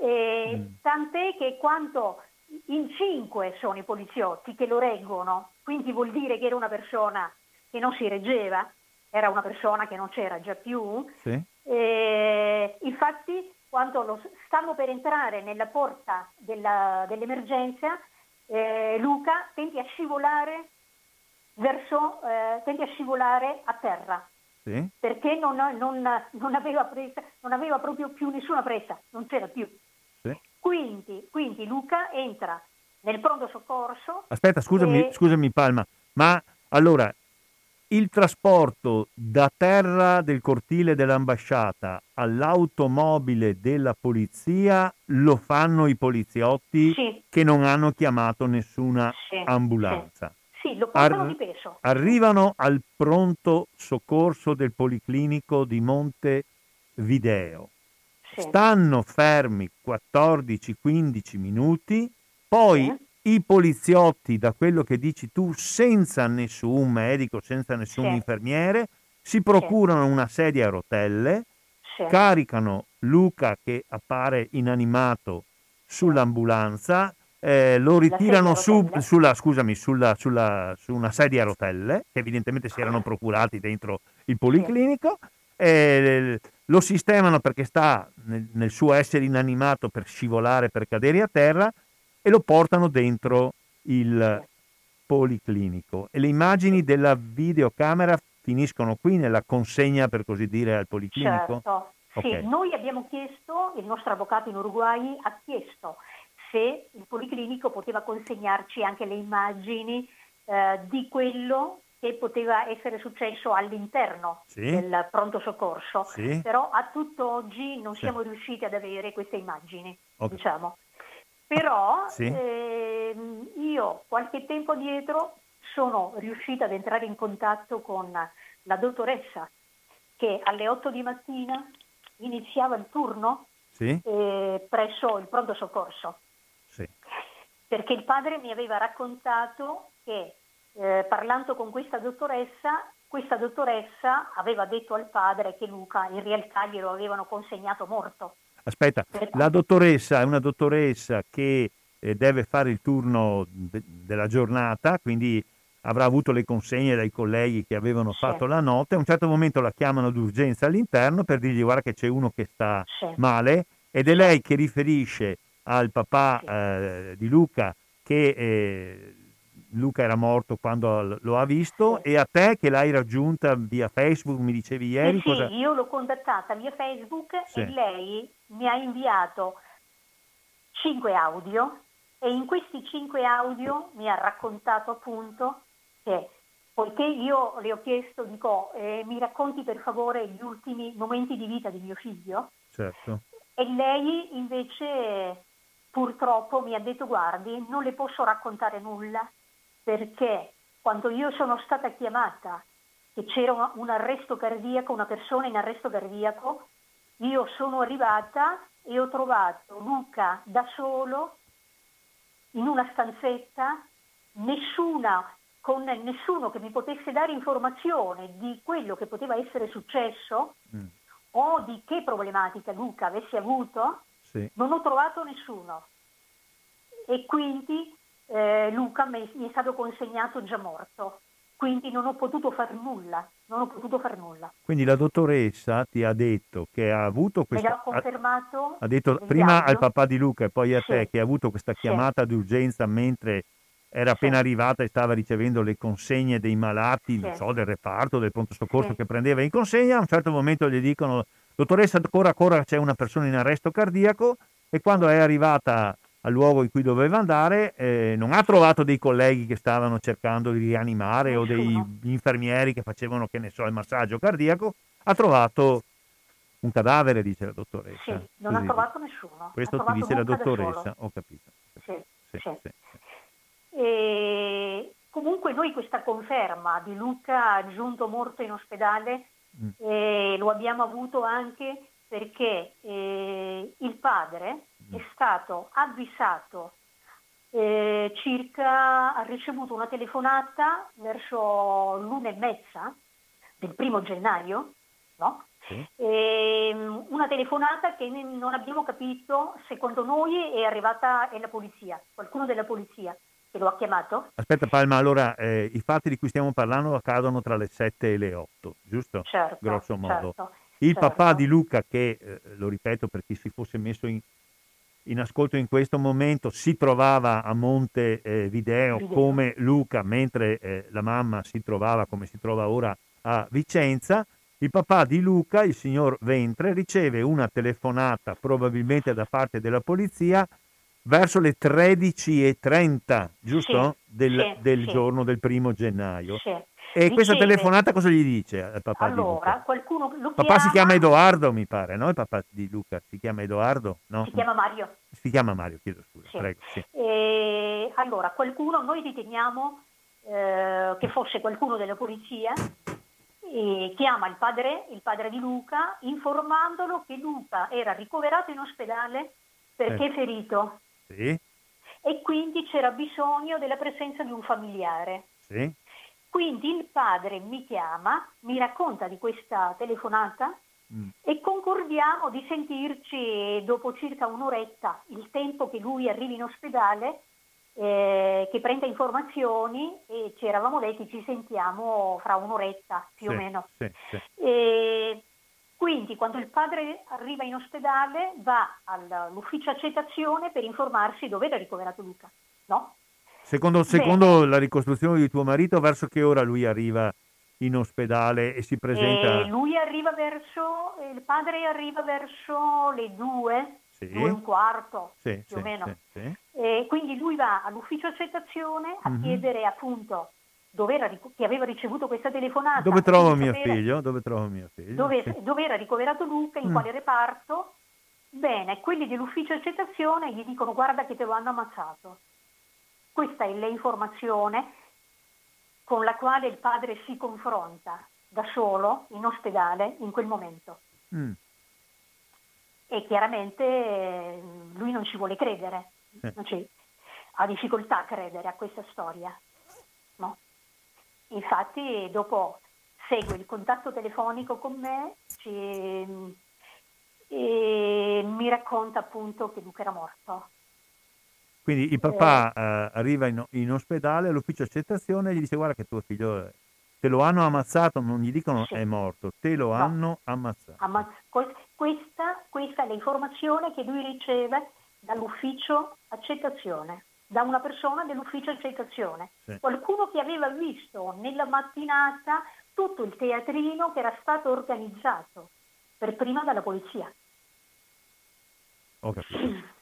e Mm. tant'è che quanto in cinque sono i poliziotti che lo reggono, quindi vuol dire che era una persona che non si reggeva, era una persona che non c'era già più. Sì. Eh, infatti, quando lo, stanno per entrare nella porta della, dell'emergenza, eh, Luca tenti a scivolare verso, eh, tenti a scivolare a terra. Sì. Perché non, non, non, aveva presa, non aveva proprio più nessuna presa, non c'era più. Sì. Quindi, quindi Luca entra nel pronto soccorso. Aspetta, scusami, e... scusami Palma, ma allora il trasporto da terra del cortile dell'ambasciata all'automobile della polizia lo fanno i poliziotti sì. che non hanno chiamato nessuna sì, ambulanza. Sì, sì lo portano Ar- di peso. Arrivano al pronto soccorso del Policlinico di Montevideo. Stanno fermi 14-15 minuti, poi i poliziotti, da quello che dici tu, senza nessun medico, senza nessun sì. infermiere, si procurano sì. una sedia a rotelle, sì. caricano Luca che appare inanimato sull'ambulanza, eh, lo ritirano su, sulla, scusami, sulla, sulla, su una sedia a rotelle, che evidentemente si erano procurati dentro il policlinico, eh, lo sistemano perché sta nel, nel suo essere inanimato per scivolare, per cadere a terra, e lo portano dentro il policlinico. E le immagini della videocamera finiscono qui nella consegna, per così dire, al policlinico? Certo. Okay. Sì, noi abbiamo chiesto, il nostro avvocato in Uruguay ha chiesto se il policlinico poteva consegnarci anche le immagini eh, di quello che poteva essere successo all'interno sì. del pronto soccorso, sì. però a tutt'oggi non sì. siamo riusciti ad avere queste immagini. Okay. Diciamo. Però ehm, io qualche tempo dietro sono riuscita ad entrare in contatto con la dottoressa che alle 8 di mattina iniziava il turno sì. eh, presso il pronto soccorso. Perché il padre mi aveva raccontato che eh, parlando con questa dottoressa, questa dottoressa aveva detto al padre che Luca in realtà glielo avevano consegnato morto. Aspetta, la dottoressa è una dottoressa che eh, deve fare il turno de- della giornata, quindi avrà avuto le consegne dai colleghi che avevano sì. fatto la notte. A un certo momento la chiamano d'urgenza all'interno per dirgli guarda che c'è uno che sta sì. male ed è lei che riferisce al papà eh, di Luca che eh, Luca era morto quando lo ha visto sì. e a te che l'hai raggiunta via Facebook, mi dicevi ieri. Sì, cosa... io l'ho contattata via Facebook sì. e lei mi ha inviato cinque audio e in questi cinque audio mi ha raccontato appunto che poiché io le ho chiesto, dico, eh, mi racconti per favore gli ultimi momenti di vita di mio figlio? Certo. E lei invece purtroppo mi ha detto guardi, non le posso raccontare nulla perché quando io sono stata chiamata che c'era un arresto cardiaco, una persona in arresto cardiaco, io sono arrivata e ho trovato Luca da solo in una stanzetta, nessuna, con nessuno che mi potesse dare informazione di quello che poteva essere successo mm. o di che problematica Luca avesse avuto, sì. non ho trovato nessuno. E quindi eh, Luca mi è stato consegnato già morto, quindi non ho potuto fare nulla, non ho potuto fare nulla. Quindi la dottoressa ti ha detto che ha avuto questa... Me l'ha confermato. Ha, detto prima al papà di Luca e poi a Sì. te che ha avuto questa chiamata Sì. d'urgenza mentre era appena Sì. arrivata e stava ricevendo le consegne dei malati, non so, del reparto, del pronto soccorso che prendeva in consegna. A un certo momento gli dicono, dottoressa, corra, corra, c'è una persona in arresto cardiaco e quando è arrivata al luogo in cui doveva andare, eh, non ha trovato dei colleghi che stavano cercando di rianimare o dei infermieri che facevano, che ne so, il massaggio cardiaco, ha trovato un cadavere, dice la dottoressa. Sì, non ha Così. trovato nessuno. Questo ha ti trovato dice la dottoressa, ho capito. Sì, Sì, sì. sì, sì. E comunque noi questa conferma di Luca giunto morto in ospedale Mm. eh, lo abbiamo avuto anche perché eh, il padre. È stato avvisato eh, circa, ha ricevuto una telefonata verso l'una e mezza del primo gennaio, no? Sì. Ehm, una telefonata che non abbiamo capito, secondo noi è arrivata è la polizia, qualcuno della polizia. che lo ha chiamato. Aspetta Palma, allora eh, i fatti di cui stiamo parlando accadono tra le 7 e le 8, giusto? Certo, Grosso modo. certo, Il certo. papà di Luca, che eh, lo ripeto per chi si fosse messo in, in ascolto in questo momento, si trovava a Monte eh, Video, come Luca, mentre eh, la mamma si trovava come si trova ora a Vicenza. Il papà di Luca, il signor Ventre, riceve una telefonata probabilmente da parte della polizia verso le 13.30, giusto? Sì, del sì, del sì. giorno del primo gennaio. E questa telefonata cosa gli dice al papà di Allora, qualcuno lo Papà si chiama chiama- Edoardo, mi pare, no? Il papà di Luca si chiama Edoardo? No? Si chiama Mario. Si chiama Mario, chiedo scusa, Sì. prego. Sì. E allora, qualcuno, noi riteniamo eh, che fosse qualcuno della polizia e chiama il padre, il padre di Luca informandolo che Luca era ricoverato in ospedale perché Eh. ferito Sì, e quindi c'era bisogno della presenza di un familiare. sì, Quindi il padre mi chiama, mi racconta di questa telefonata mm, e concordiamo di sentirci dopo circa un'oretta, il tempo che lui arrivi in ospedale, eh, che prenda informazioni e ci eravamo detti ci sentiamo fra un'oretta più sì, o meno. sì, sì. E quindi quando il padre arriva in ospedale va all'ufficio accettazione per informarsi dove era ricoverato Luca. No? Secondo, secondo la ricostruzione di tuo marito, verso che ora lui arriva in ospedale e si presenta? E lui arriva verso, il padre arriva verso le due, Sì. due e un quarto Sì, più sì, o meno. E quindi lui va all'ufficio accettazione a Mhm. chiedere appunto dove era, ric- che aveva ricevuto questa telefonata. Dove trovo mio sapere figlio? Dove trovo mio figlio? Dove, Sì. dove era ricoverato Luca, in Mm. quale reparto. Bene, quelli dell'ufficio accettazione gli dicono guarda che te lo hanno ammazzato. Questa è l'informazione con la quale il padre si confronta da solo in ospedale in quel momento. Mm, E chiaramente eh, lui non ci vuole credere, non ci- ha difficoltà a credere a questa storia. no? Infatti dopo segue il contatto telefonico con me ci- e mi racconta appunto che Luca era morto. Quindi il papà eh, arriva in, in ospedale all'ufficio accettazione e gli dice guarda che tuo figlio eh, te lo hanno ammazzato, non gli dicono Sì. è morto, te lo No. hanno ammazzato. Ammazz- que- questa, questa è l'informazione che lui riceve dall'ufficio accettazione, da una persona dell'ufficio accettazione. Sì. Qualcuno che aveva visto nella mattinata tutto il teatrino che era stato organizzato per prima dalla polizia. Ho capito.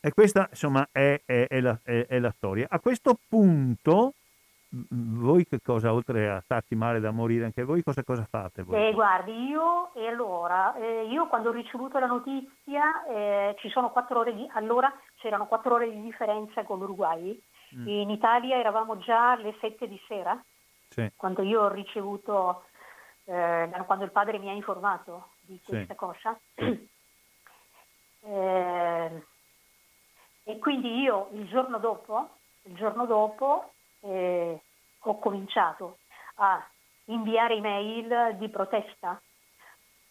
E questa insomma è, è- è la, è- la storia. A questo punto, voi che cosa, oltre a starci male da morire anche voi, cosa, cosa fate? Voi? Eh, guardi, io e allora, eh, io quando ho ricevuto la notizia, eh, ci sono quattro ore di, allora c'erano quattro ore di differenza con l'Uruguay. Mm. In Italia eravamo già alle sette di sera. Sì, quando io ho ricevuto, eh, quando il padre mi ha informato di Sì. questa cosa. Eh, e quindi io il giorno dopo, il giorno dopo eh, ho cominciato a inviare email di protesta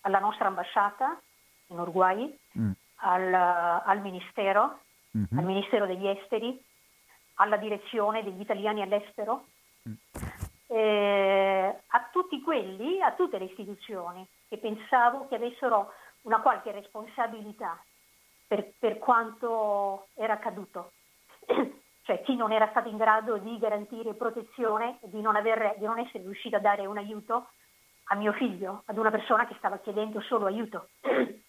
alla nostra ambasciata in Uruguay, Mm. al, al Ministero, Mhm. al Ministero degli Esteri, alla direzione degli italiani all'estero, Mm. eh, a tutti quelli, a tutte le istituzioni che pensavo che avessero una qualche responsabilità per, per quanto era accaduto. cioè chi non era stato in grado di garantire protezione, di non, aver, di non essere riuscito a dare un aiuto a mio figlio, ad una persona che stava chiedendo solo aiuto.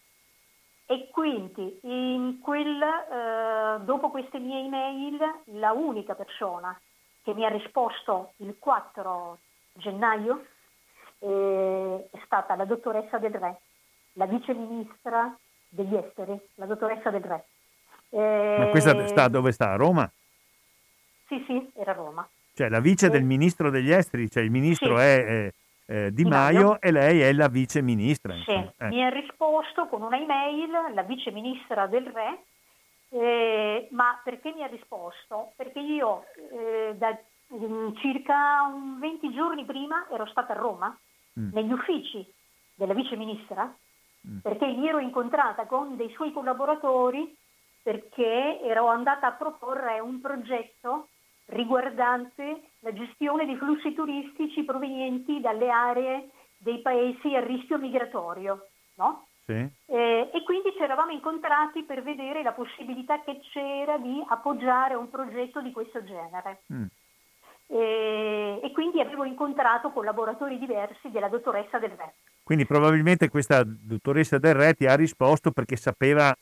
E quindi in quel, eh, dopo queste mie email la unica persona che mi ha risposto il 4 gennaio eh, è stata la dottoressa Del Re, la vice ministra degli esteri, la dottoressa Del Re. Ma Eh, questa sta dove sta? A Roma? Sì, sì, era a Roma. Cioè la vice Sì. del ministro degli esteri, cioè il ministro Sì. è eh, eh, Di Di Maio Maio. e lei è la vice ministra. Sì. Eh. mi ha risposto con una email la vice ministra del Re, eh, ma perché mi ha risposto? Perché io eh, da mm, circa un 20 giorni prima ero stata a Roma, Mm. negli uffici della vice ministra. Perché mi ero incontrata con dei suoi collaboratori perché ero andata a proporre un progetto riguardante la gestione dei flussi turistici provenienti dalle aree dei paesi a rischio migratorio. No? Sì. Eh, e quindi ci eravamo incontrati per vedere la possibilità che c'era di appoggiare un progetto di questo genere. Mm. E, e, quindi avevo incontrato collaboratori diversi della dottoressa Del Re. Quindi probabilmente questa dottoressa Del Re ti ha risposto perché sapeva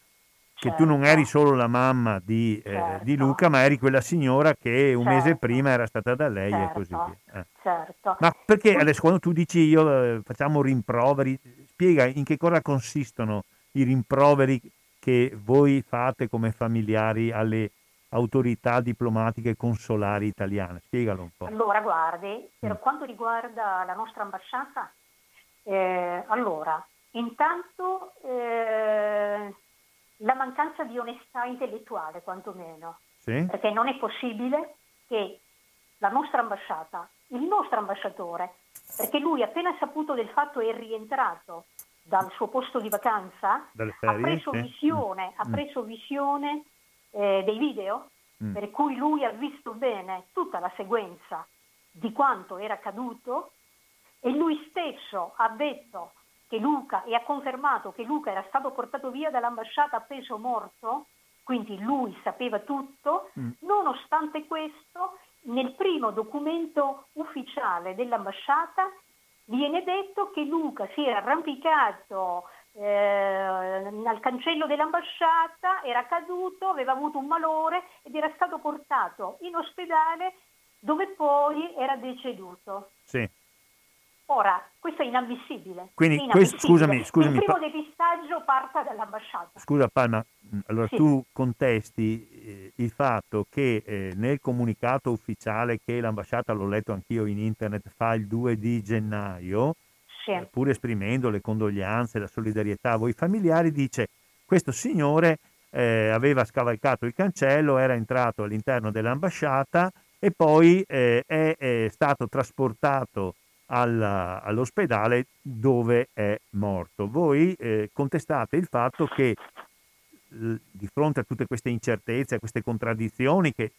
che certo. tu non eri certo. solo la mamma di, certo. eh, di, Luca, ma eri quella signora che un certo. mese prima era stata da lei e così certo. via. Eh. Certo. Ma perché adesso quando tu dici io eh, facciamo rimproveri, spiega in che cosa consistono i rimproveri che voi fate come familiari alle autorità diplomatiche e consolari italiane. Spiegalo un po'. Allora, guardi, per mm. quanto riguarda la nostra ambasciata, eh, allora, intanto eh, la mancanza di onestà intellettuale, quantomeno. Sì? Perché non è possibile che la nostra ambasciata, il nostro ambasciatore, perché lui appena saputo del fatto è rientrato dal suo posto di vacanza, ferie, ha preso sì. visione, mm. ha preso visione eh, dei video, mm. per cui lui ha visto bene tutta la sequenza di quanto era accaduto e lui stesso ha detto che Luca e ha confermato che Luca era stato portato via dall'ambasciata appeso morto, quindi lui sapeva tutto, mm. nonostante questo nel primo documento ufficiale dell'ambasciata viene detto che Luca si era arrampicato eh, al cancello dell'ambasciata, era caduto, aveva avuto un malore ed era stato portato in ospedale dove poi era deceduto. Sì. Ora, questo è inammissibile. Quindi, inammissibile. Questo, scusami, scusami. Il primo pa- depistaggio parta dall'ambasciata. Scusa Palma, allora sì. tu contesti eh, il fatto che eh, nel comunicato ufficiale che l'ambasciata, l'ho letto anch'io in internet, fa il 2 di gennaio, sì. eh, pur esprimendo le condoglianze, la solidarietà a voi familiari, dice questo signore eh, aveva scavalcato il cancello, era entrato all'interno dell'ambasciata e poi eh, è, è stato trasportato all'ospedale dove è morto. Voi eh, contestate il fatto che di fronte a tutte queste incertezze, a queste contraddizioni che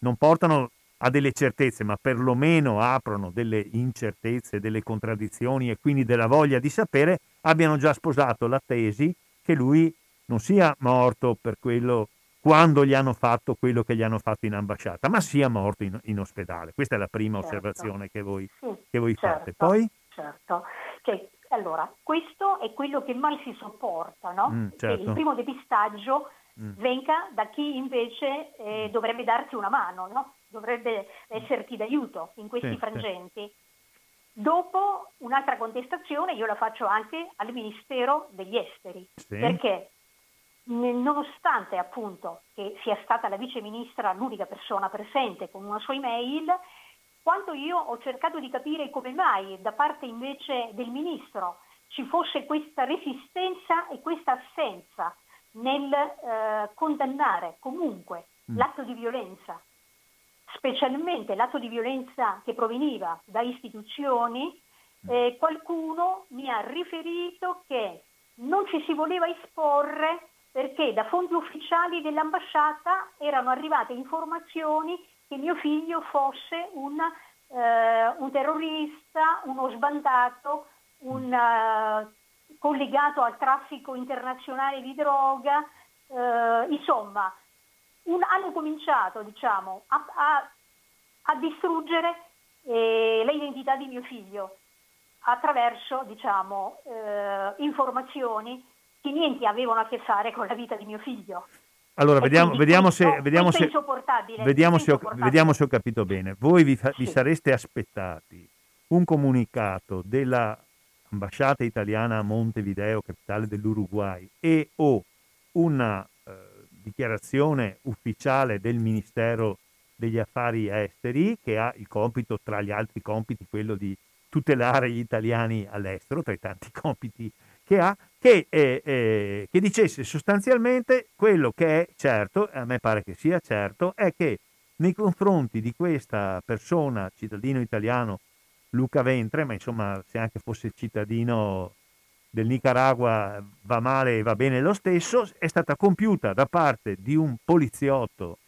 non portano a delle certezze, ma perlomeno aprono delle incertezze, delle contraddizioni e quindi della voglia di sapere, abbiano già sposato la tesi che lui non sia morto per quello quando gli hanno fatto quello che gli hanno fatto in ambasciata, ma sia morto in, in ospedale. Questa è la prima certo. osservazione che voi, sì, che voi certo, fate. Poi? Certo, che, allora, questo è quello che mai si sopporta, no? Mm, certo. il primo depistaggio mm. venga da chi invece eh, mm. dovrebbe darti una mano, no? dovrebbe esserti d'aiuto in questi sì, frangenti. Sì. Dopo un'altra contestazione io la faccio anche al Ministero degli Esteri, perché nonostante appunto che sia stata la vice ministra l'unica persona presente con una sua email, quando io ho cercato di capire come mai da parte invece del ministro ci fosse questa resistenza e questa assenza nel eh, condannare comunque mm. l'atto di violenza, specialmente l'atto di violenza che proveniva da istituzioni, mm. eh, qualcuno mi ha riferito che non ci si voleva esporre perché da fonti ufficiali dell'ambasciata erano arrivate informazioni che mio figlio fosse un, eh, un terrorista, uno sbandato, un uh, collegato al traffico internazionale di droga, uh, insomma, un, hanno cominciato diciamo, a, a, a distruggere eh, l'identità di mio figlio attraverso diciamo, eh, informazioni che niente avevano a che fare con la vita di mio figlio. Allora, vediamo, vediamo, se, vediamo, se, vediamo, se ho, vediamo se ho capito bene. Voi vi, fa, vi sareste aspettati un comunicato dell'ambasciata italiana a Montevideo, capitale dell'Uruguay, e o una eh, dichiarazione ufficiale del Ministero degli Affari Esteri, che ha il compito, tra gli altri compiti, quello di tutelare gli italiani all'estero, tra i tanti compiti che ha, che, eh, eh, che dicesse sostanzialmente quello che è certo, a me pare che sia certo, è che nei confronti di questa persona, cittadino italiano, Luca Ventre, ma insomma se anche fosse cittadino del Nicaragua va male e va bene lo stesso, è stata compiuta da parte di un poliziotto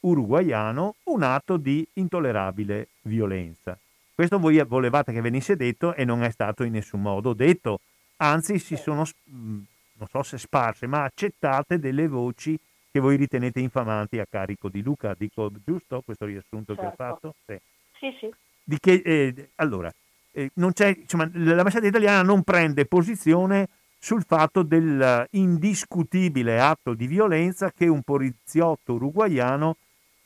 uruguaiano un atto di intollerabile violenza. Questo voi volevate che venisse detto e non è stato in nessun modo detto, anzi si sono, non so se sparse, ma accettate delle voci che voi ritenete infamanti a carico di Luca. Dico giusto questo riassunto certo. che ho fatto? Sì, sì. sì. Di che, eh, allora, eh, insomma, l'ambasciata italiana non prende posizione sul fatto dell'indiscutibile atto di violenza che un poliziotto uruguaiano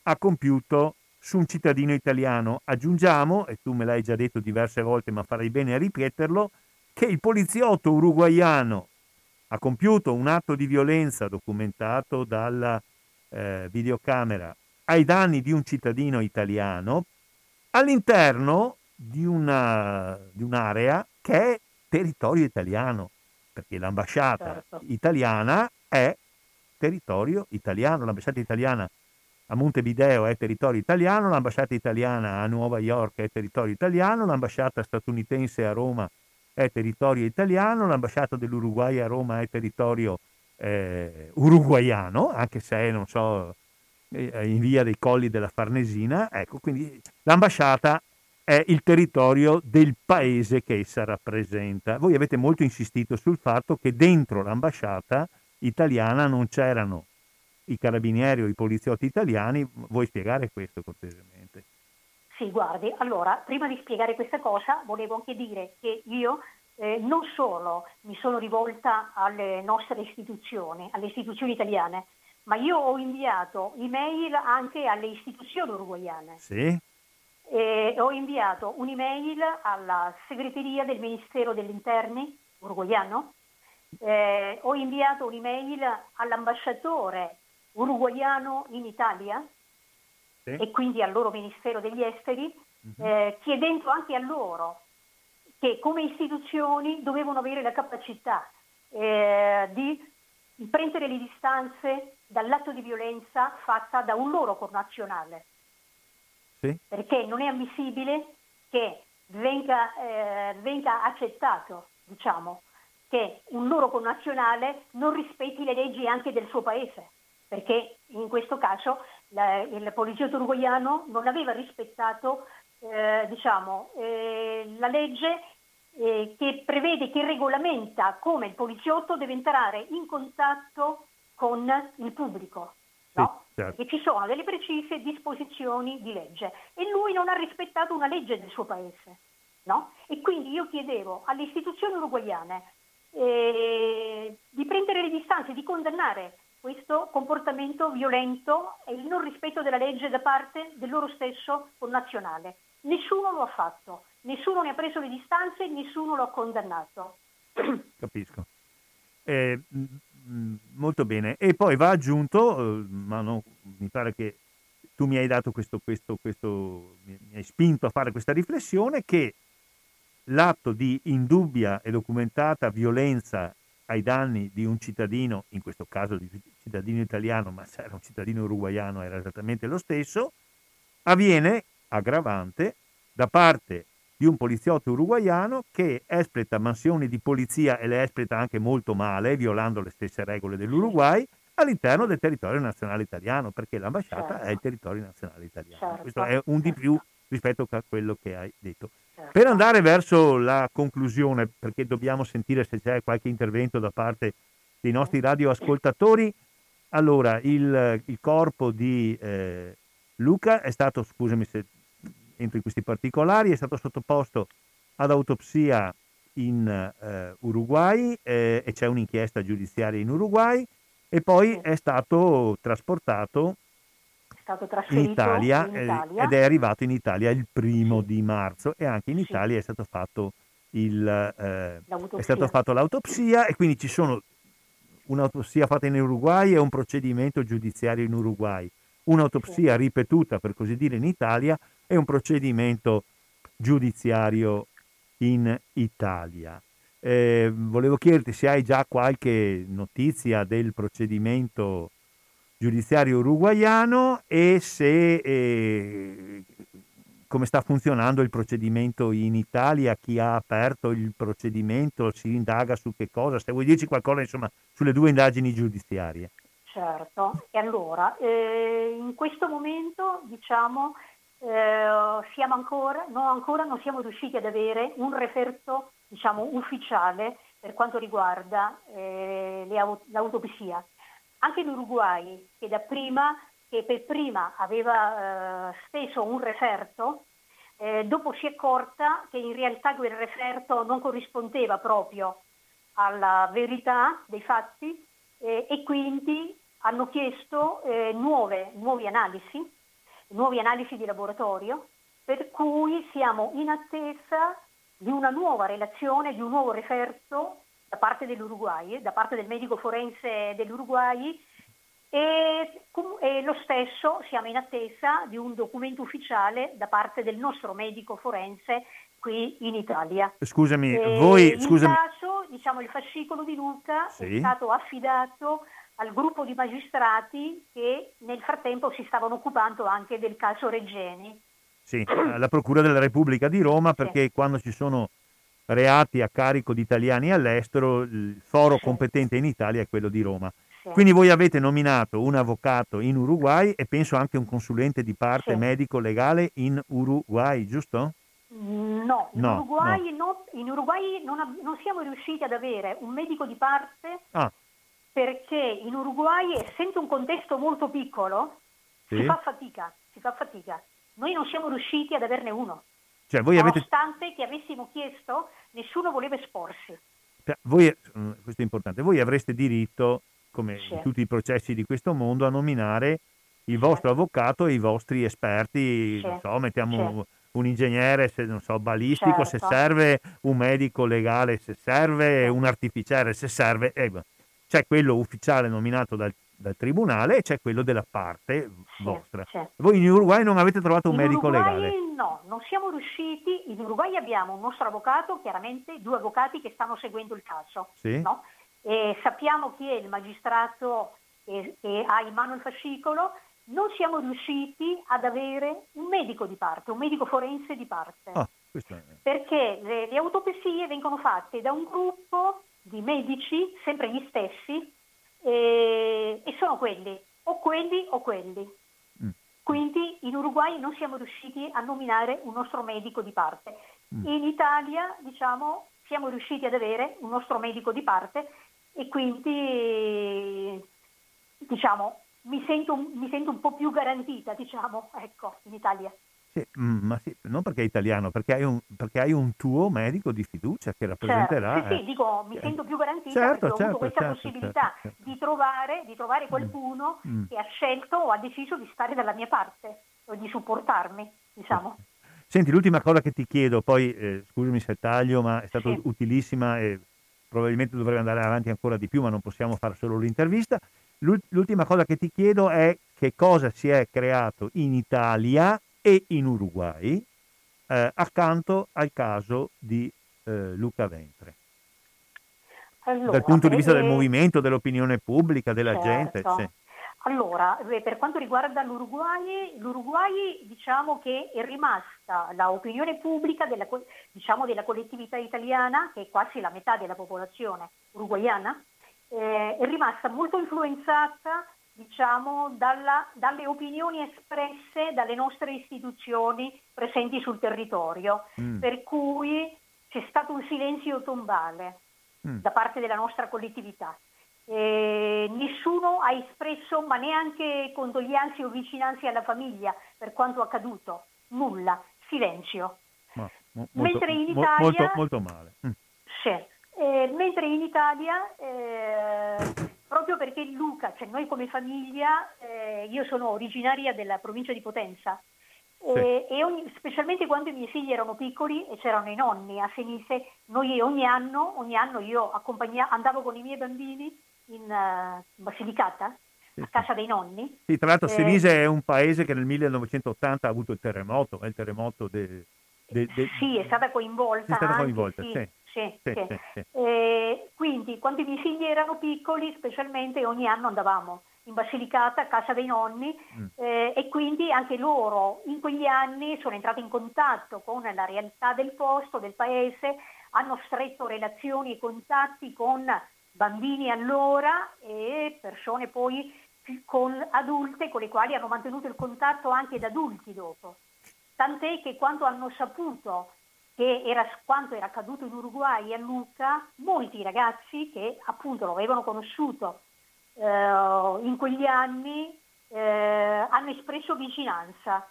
ha compiuto su un cittadino italiano. Aggiungiamo, e tu me l'hai già detto diverse volte, ma farei bene a ripeterlo, che il poliziotto uruguaiano ha compiuto un atto di violenza documentato dalla eh, videocamera ai danni di un cittadino italiano all'interno di, una, di un'area che è territorio italiano, perché l'ambasciata certo. italiana è territorio italiano, l'ambasciata italiana a Montevideo è territorio italiano, l'ambasciata italiana a Nuova York è territorio italiano, l'ambasciata statunitense a Roma è territorio italiano, l'ambasciata dell'Uruguay a Roma è territorio eh, uruguaiano, anche se non so, eh, in via dei Colli della Farnesina. Ecco, quindi l'ambasciata è il territorio del paese che essa rappresenta. Voi avete molto insistito sul fatto che dentro l'ambasciata italiana non c'erano i carabinieri o i poliziotti italiani. Vuoi spiegare questo cortesemente? Sì, guardi, allora, prima di spiegare questa cosa, volevo anche dire che io eh, non solo mi sono rivolta alle nostre istituzioni, alle istituzioni italiane, ma io ho inviato email anche alle istituzioni uruguayane. Sì. E ho inviato un'email alla segreteria del Ministero degli Interni uruguayano, eh, ho inviato un'email all'ambasciatore uruguaiano in Italia sì. e quindi al loro Ministero degli Esteri, uh-huh. eh, chiedendo anche a loro che come istituzioni dovevano avere la capacità eh, di prendere le distanze dall'atto di violenza fatta da un loro connazionale. Sì. Perché non è ammissibile che venga, eh, venga accettato, diciamo, che un loro connazionale non rispetti le leggi anche del suo paese perché in questo caso la, il poliziotto uruguaiano non aveva rispettato eh, diciamo, eh, la legge eh, che prevede, che regolamenta come il poliziotto deve entrare in contatto con il pubblico. No? Sì, certo. ci sono delle precise disposizioni di legge e lui non ha rispettato una legge del suo paese. No? E quindi io chiedevo alle istituzioni uruguayane eh, di prendere le distanze, di condannare questo comportamento violento e il non rispetto della legge da parte del loro stesso connazionale. Nessuno lo ha fatto, nessuno ne ha preso le distanze, nessuno lo ha condannato. Capisco. Eh, molto bene. E poi va aggiunto, eh, ma no, mi pare che tu mi hai dato questo, questo, questo, mi hai spinto a fare questa riflessione, che l'atto di indubbia e documentata violenza ai danni di un cittadino, in questo caso di cittadino italiano, ma se era un cittadino uruguaiano era esattamente lo stesso, avviene aggravante da parte di un poliziotto uruguaiano che espleta mansioni di polizia e le espleta anche molto male, violando le stesse regole dell'Uruguay, all'interno del territorio nazionale italiano, perché l'ambasciata certo. è il territorio nazionale italiano. Certo. Questo è un di più rispetto a quello che hai detto. Per andare verso la conclusione, perché dobbiamo sentire se c'è qualche intervento da parte dei nostri radioascoltatori, allora il, il corpo di eh, Luca è stato, scusami se entro in questi particolari, è stato sottoposto ad autopsia in eh, Uruguay eh, e c'è un'inchiesta giudiziaria in Uruguay e poi è stato trasportato stato in Italia, in Italia, ed è arrivato in Italia il primo di marzo e anche in Italia sì. è, stato fatto il, eh, è stato fatto l'autopsia e quindi ci sono un'autopsia fatta in Uruguay e un procedimento giudiziario in Uruguay, un'autopsia sì. ripetuta per così dire in Italia e un procedimento giudiziario in Italia. Eh, volevo chiederti se hai già qualche notizia del procedimento giudiziario uruguaiano e se eh, come sta funzionando il procedimento in Italia, chi ha aperto il procedimento, si indaga su che cosa, se vuoi dirci qualcosa insomma sulle due indagini giudiziarie. Certo, e allora eh, in questo momento diciamo eh, siamo ancora, no, ancora non siamo riusciti ad avere un referto diciamo, ufficiale per quanto riguarda eh, l'autopsia. Anche l'Uruguay, che prima che per prima aveva eh, steso un referto, eh, dopo si è accorta che in realtà quel referto non corrispondeva proprio alla verità dei fatti eh, e quindi hanno chiesto eh, nuove, nuove analisi, nuove analisi di laboratorio, per cui siamo in attesa di una nuova relazione, di un nuovo referto da parte dell'Uruguay, da parte del medico forense dell'Uruguay e, e, lo stesso siamo in attesa di un documento ufficiale da parte del nostro medico forense qui in Italia. Scusami, e voi... Scusami. In caso, diciamo, il fascicolo di Luca sì. è stato affidato al gruppo di magistrati che nel frattempo si stavano occupando anche del caso Reggeni. Sì, alla Procura della Repubblica di Roma perché sì. quando ci sono reati a carico di italiani all'estero, il foro sì. competente in Italia è quello di Roma. Quindi voi avete nominato un avvocato in Uruguay e penso anche un consulente di parte sì. medico legale in Uruguay, giusto? No, in no, Uruguay, no. No, in Uruguay non, non, siamo riusciti ad avere un medico di parte ah. perché in Uruguay, essendo un contesto molto piccolo, sì. si fa fatica, si fa fatica. Noi non siamo riusciti ad averne uno. Cioè, voi Nonostante avete... che avessimo chiesto, nessuno voleva esporsi. Cioè, voi, mm, questo è importante, voi avreste diritto come sì. in tutti i processi di questo mondo, a nominare il vostro sì. avvocato e i vostri esperti, sì. non so, mettiamo un ingegnere, se non so, balistico, certo. se serve un medico legale, se serve un artificiere, se serve, eh, c'è quello ufficiale nominato dal, dal, tribunale e c'è quello della parte vostra. Voi in Uruguay non avete trovato un in medico Uruguay, legale? No, non siamo riusciti. In Uruguay abbiamo un nostro avvocato, chiaramente due avvocati che stanno seguendo il caso. Sì. No? E sappiamo chi è il magistrato che, che ha in mano il fascicolo, non siamo riusciti ad avere un medico di parte, un medico forense di parte. Ah, perché le, le, autopsie vengono fatte da un gruppo di medici, sempre gli stessi, e, e sono quelli, o quelli o quelli. Mm. Quindi in Uruguay non siamo riusciti a nominare un nostro medico di parte. Mm. In Italia, diciamo, siamo riusciti ad avere un nostro medico di parte e quindi diciamo mi sento, mi sento un po' più garantita diciamo ecco in Italia sì, mm, ma sì, non perché è italiano, perché hai, un, perché hai un tuo medico di fiducia che rappresenterà. Certo, sì, sì, dico, mi sento più garantita certo, perché ho certo, avuto questa certo, possibilità certo, certo. Di, trovare, di trovare mm, qualcuno mm. che ha scelto o ha deciso di stare dalla mia parte o di supportarmi, diciamo. Senti, l'ultima cosa che ti chiedo, poi eh, scusami se taglio, ma è stata sì. utilissima e probabilmente dovrei andare avanti ancora di più, ma non possiamo fare solo l'intervista. L'ultima cosa che ti chiedo è che cosa si è creato in Italia e in Uruguay eh, accanto al caso di eh, Luca Ventre. Allora, Dal punto di vista eh, del movimento, dell'opinione pubblica, della certo. gente. Sì. Allora, eh, per quanto riguarda l'Uruguay, l'Uruguay diciamo che è rimasta l'opinione pubblica della, diciamo, della collettività italiana, che è quasi la metà della popolazione uruguayana, eh, è rimasta molto influenzata diciamo, dalla, dalle opinioni espresse dalle nostre istituzioni presenti sul territorio, mm. per cui c'è stato un silenzio tombale mm. da parte della nostra collettività. Eh, nessuno ha espresso, ma neanche condoglianze o vicinanze alla famiglia per quanto accaduto, nulla, silenzio. Ma, mo, molto, mentre in Italia, molto, molto male. Mm. Sì, eh, mentre in Italia, eh, proprio perché Luca, cioè noi come famiglia, eh, io sono originaria della provincia di Potenza, sì. e ogni, specialmente quando i miei figli erano piccoli e c'erano i nonni a Senise, noi ogni anno, ogni anno io andavo con i miei bambini in uh, Basilicata, sì, a casa dei nonni. Sì, tra l'altro eh, Senise è un paese che nel 1980 ha avuto il terremoto, è il terremoto del... De, de, sì, è stata coinvolta. È stata coinvolta, anche, sì. Sì, sì, sì. sì. Eh, quindi quando i miei figli erano piccoli, specialmente ogni anno andavamo. in Basilicata, a casa dei nonni, mm. eh, e quindi anche loro in quegli anni sono entrati in contatto con la realtà del posto, del paese, hanno stretto relazioni e contatti con bambini allora e persone poi con adulte con le quali hanno mantenuto il contatto anche da adulti dopo. Tant'è che quando hanno saputo che era, quanto era accaduto in Uruguay a Luca, molti ragazzi che appunto lo avevano conosciuto eh, in quegli anni eh, hanno espresso vicinanza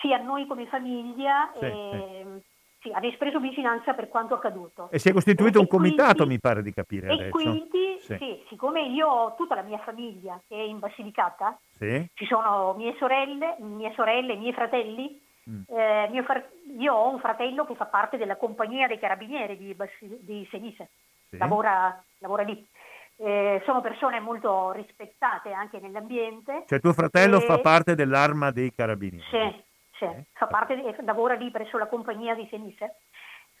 sia a noi come famiglia sì, e, sì sì, hanno espreso vicinanza per quanto accaduto. E si è costituito e un comitato, quindi, mi pare di capire. E adesso. quindi, siccome io ho tutta la mia famiglia che è in Basilicata, ci sono mie sorelle, mie sorelle, miei fratelli, mm. eh, far- io ho un fratello che fa parte della compagnia dei carabinieri di, Bas- di Senise, sì. lavora, lavora lì. Eh, sono persone molto rispettate anche nell'ambiente. Cioè tuo fratello e... fa parte dell'arma dei carabinieri? Sì, sì, fa parte, lavora lì presso la compagnia di Senise.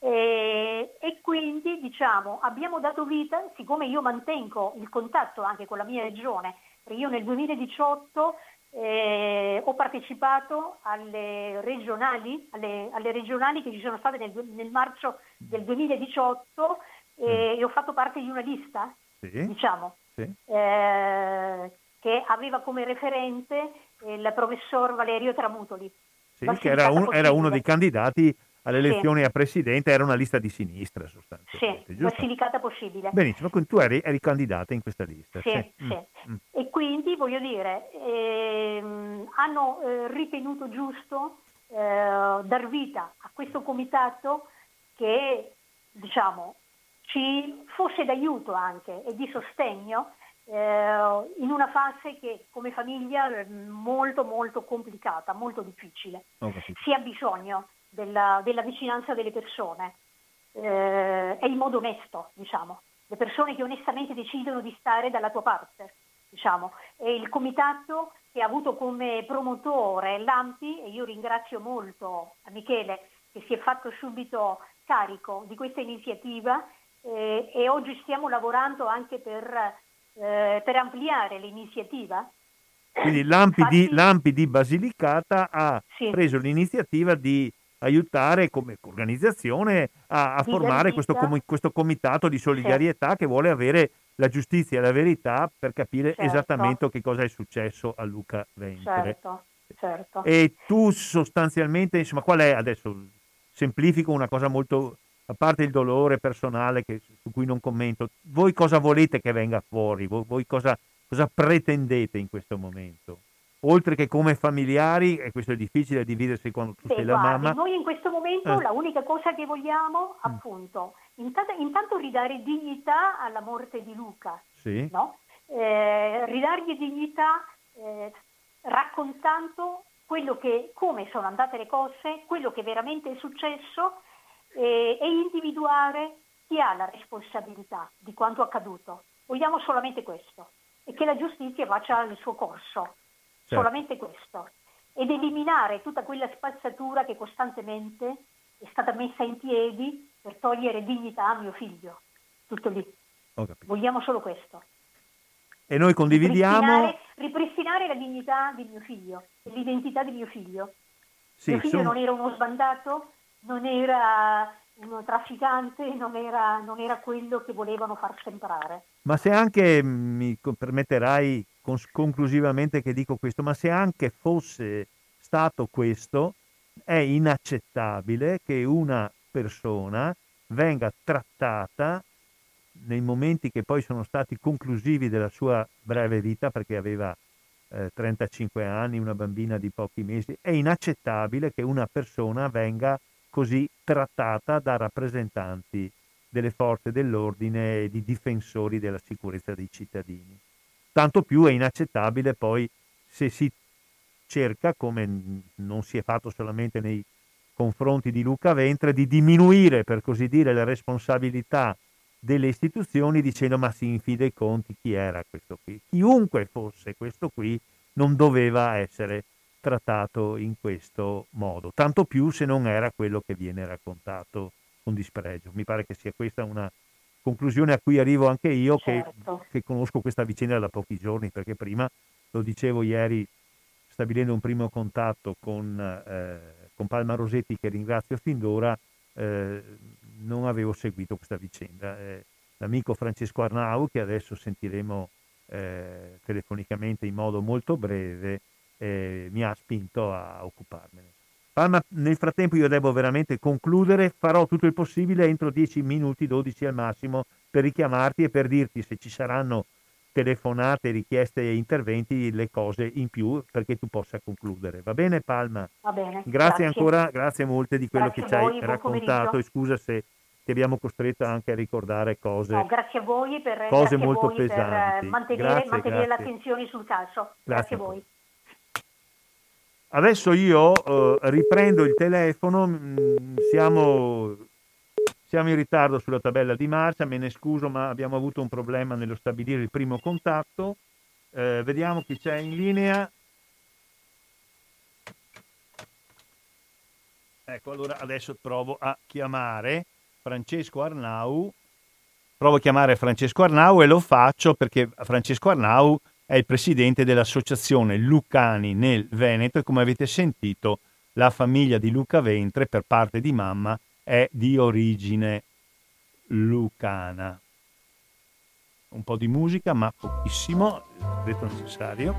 E, e, quindi diciamo abbiamo dato vita, siccome io mantengo il contatto anche con la mia regione, io nel 2018 eh, ho partecipato alle regionali, alle, alle, regionali che ci sono state nel, nel marzo del 2018 eh, e ho fatto parte di una lista, sì. diciamo, sì. Eh, che aveva come referente il professor Valerio Tramutoli. Sì, che era, un, era, uno dei candidati alle elezioni sì. a presidente, era una lista di sinistra sostanzialmente. Sì, Basilicata possibile. Benissimo, quindi tu eri, eri, candidata in questa lista. Sì, sì. sì. Mm. E quindi voglio dire, ehm, hanno eh, ritenuto giusto eh, dar vita a questo comitato che diciamo ci fosse d'aiuto anche e di sostegno eh, in una fase che come famiglia è molto molto complicata, molto difficile. Si ha bisogno della, della vicinanza delle persone eh, e in modo onesto, diciamo. Le persone che onestamente decidono di stare dalla tua parte, diciamo. E il comitato che ha avuto come promotore l'AMPI, e io ringrazio molto Michele che si è fatto subito carico di questa iniziativa eh, e oggi stiamo lavorando anche per eh, per ampliare l'iniziativa. Quindi l'AMPI, Infatti, di, l'AMPI di Basilicata ha sì. preso l'iniziativa di aiutare come organizzazione a, a formare questo, questo, comitato di solidarietà sì. che vuole avere la giustizia e la verità per capire certo. esattamente che cosa è successo a Luca Ventre. Certo, certo. E tu sostanzialmente, insomma, qual è adesso? Semplifico una cosa molto a parte il dolore personale che, su cui non commento, voi cosa volete che venga fuori? Voi, voi cosa, cosa, pretendete in questo momento? Oltre che come familiari, e questo è difficile dividersi quando tu Beh, sei la guardi, mamma. Noi in questo momento eh. la unica cosa che vogliamo, mm. appunto, intanto, intanto, ridare dignità alla morte di Luca, sì. no? eh, ridargli dignità eh, raccontando quello che, come sono andate le cose, quello che veramente è successo e individuare chi ha la responsabilità di quanto accaduto. Vogliamo solamente questo e che la giustizia faccia il suo corso, certo. solamente questo. Ed eliminare tutta quella spazzatura che costantemente è stata messa in piedi per togliere dignità a mio figlio. Tutto lì. Vogliamo solo questo. E noi condividiamo... Ripristinare, ripristinare la dignità di mio figlio, l'identità di mio figlio. Sì, mio figlio sono... non era uno sbandato, non era un trafficante, non era, non era quello che volevano far sembrare. Ma se anche, mi permetterai conclusivamente che dico questo, ma se anche fosse stato questo, è inaccettabile che una persona venga trattata nei momenti che poi sono stati conclusivi della sua breve vita, perché aveva eh, 35 anni, una bambina di pochi mesi, è inaccettabile che una persona venga così trattata da rappresentanti delle forze dell'ordine e di difensori della sicurezza dei cittadini. Tanto più è inaccettabile poi se si cerca, come non si è fatto solamente nei confronti di Luca Ventre, di diminuire, per così dire, le responsabilità delle istituzioni dicendo ma si infida i conti chi era questo qui. Chiunque fosse questo qui non doveva essere trattato in questo modo, tanto più se non era quello che viene raccontato con dispregio. Mi pare che sia questa una, conclusione a cui arrivo anche io, certo. che, che, conosco questa vicenda da pochi giorni, perché prima, lo dicevo ieri, stabilendo un primo contatto con, eh, con Palma Rosetti, che ringrazio fin d'ora, eh, non avevo seguito questa vicenda. Eh, l'amico Francesco Arnau, che adesso sentiremo eh, telefonicamente in modo molto breve, eh, mi ha spinto a occuparmene. Palma, nel frattempo io devo veramente concludere, farò tutto il possibile entro 10 minuti, 12 al massimo, per richiamarti e per dirti se ci saranno telefonate, richieste e interventi, le cose in più perché tu possa concludere. Va bene Palma? Va bene. Grazie, grazie. ancora, grazie molte di quello grazie che ci hai raccontato e scusa se ti abbiamo costretto anche a ricordare cose. No, grazie a voi per, cose molto pesanti. Per mantenere, grazie, mantenere l'attenzione sul. Grazie, grazie a voi. Adesso io uh, riprendo il telefono, mm, siamo, siamo, in ritardo sulla tabella di marcia, me ne scuso ma abbiamo avuto un problema nello stabilire il primo contatto. Uh, vediamo chi c'è in linea. Ecco, allora adesso provo a chiamare Francesco Arnau. Provo a chiamare Francesco Arnau e lo faccio perché Francesco Arnau è il presidente dell'associazione Lucani nel Veneto e come avete sentito la famiglia di Luca Ventre per parte di mamma è di origine lucana. Un po' di musica, ma pochissimo, detto necessario.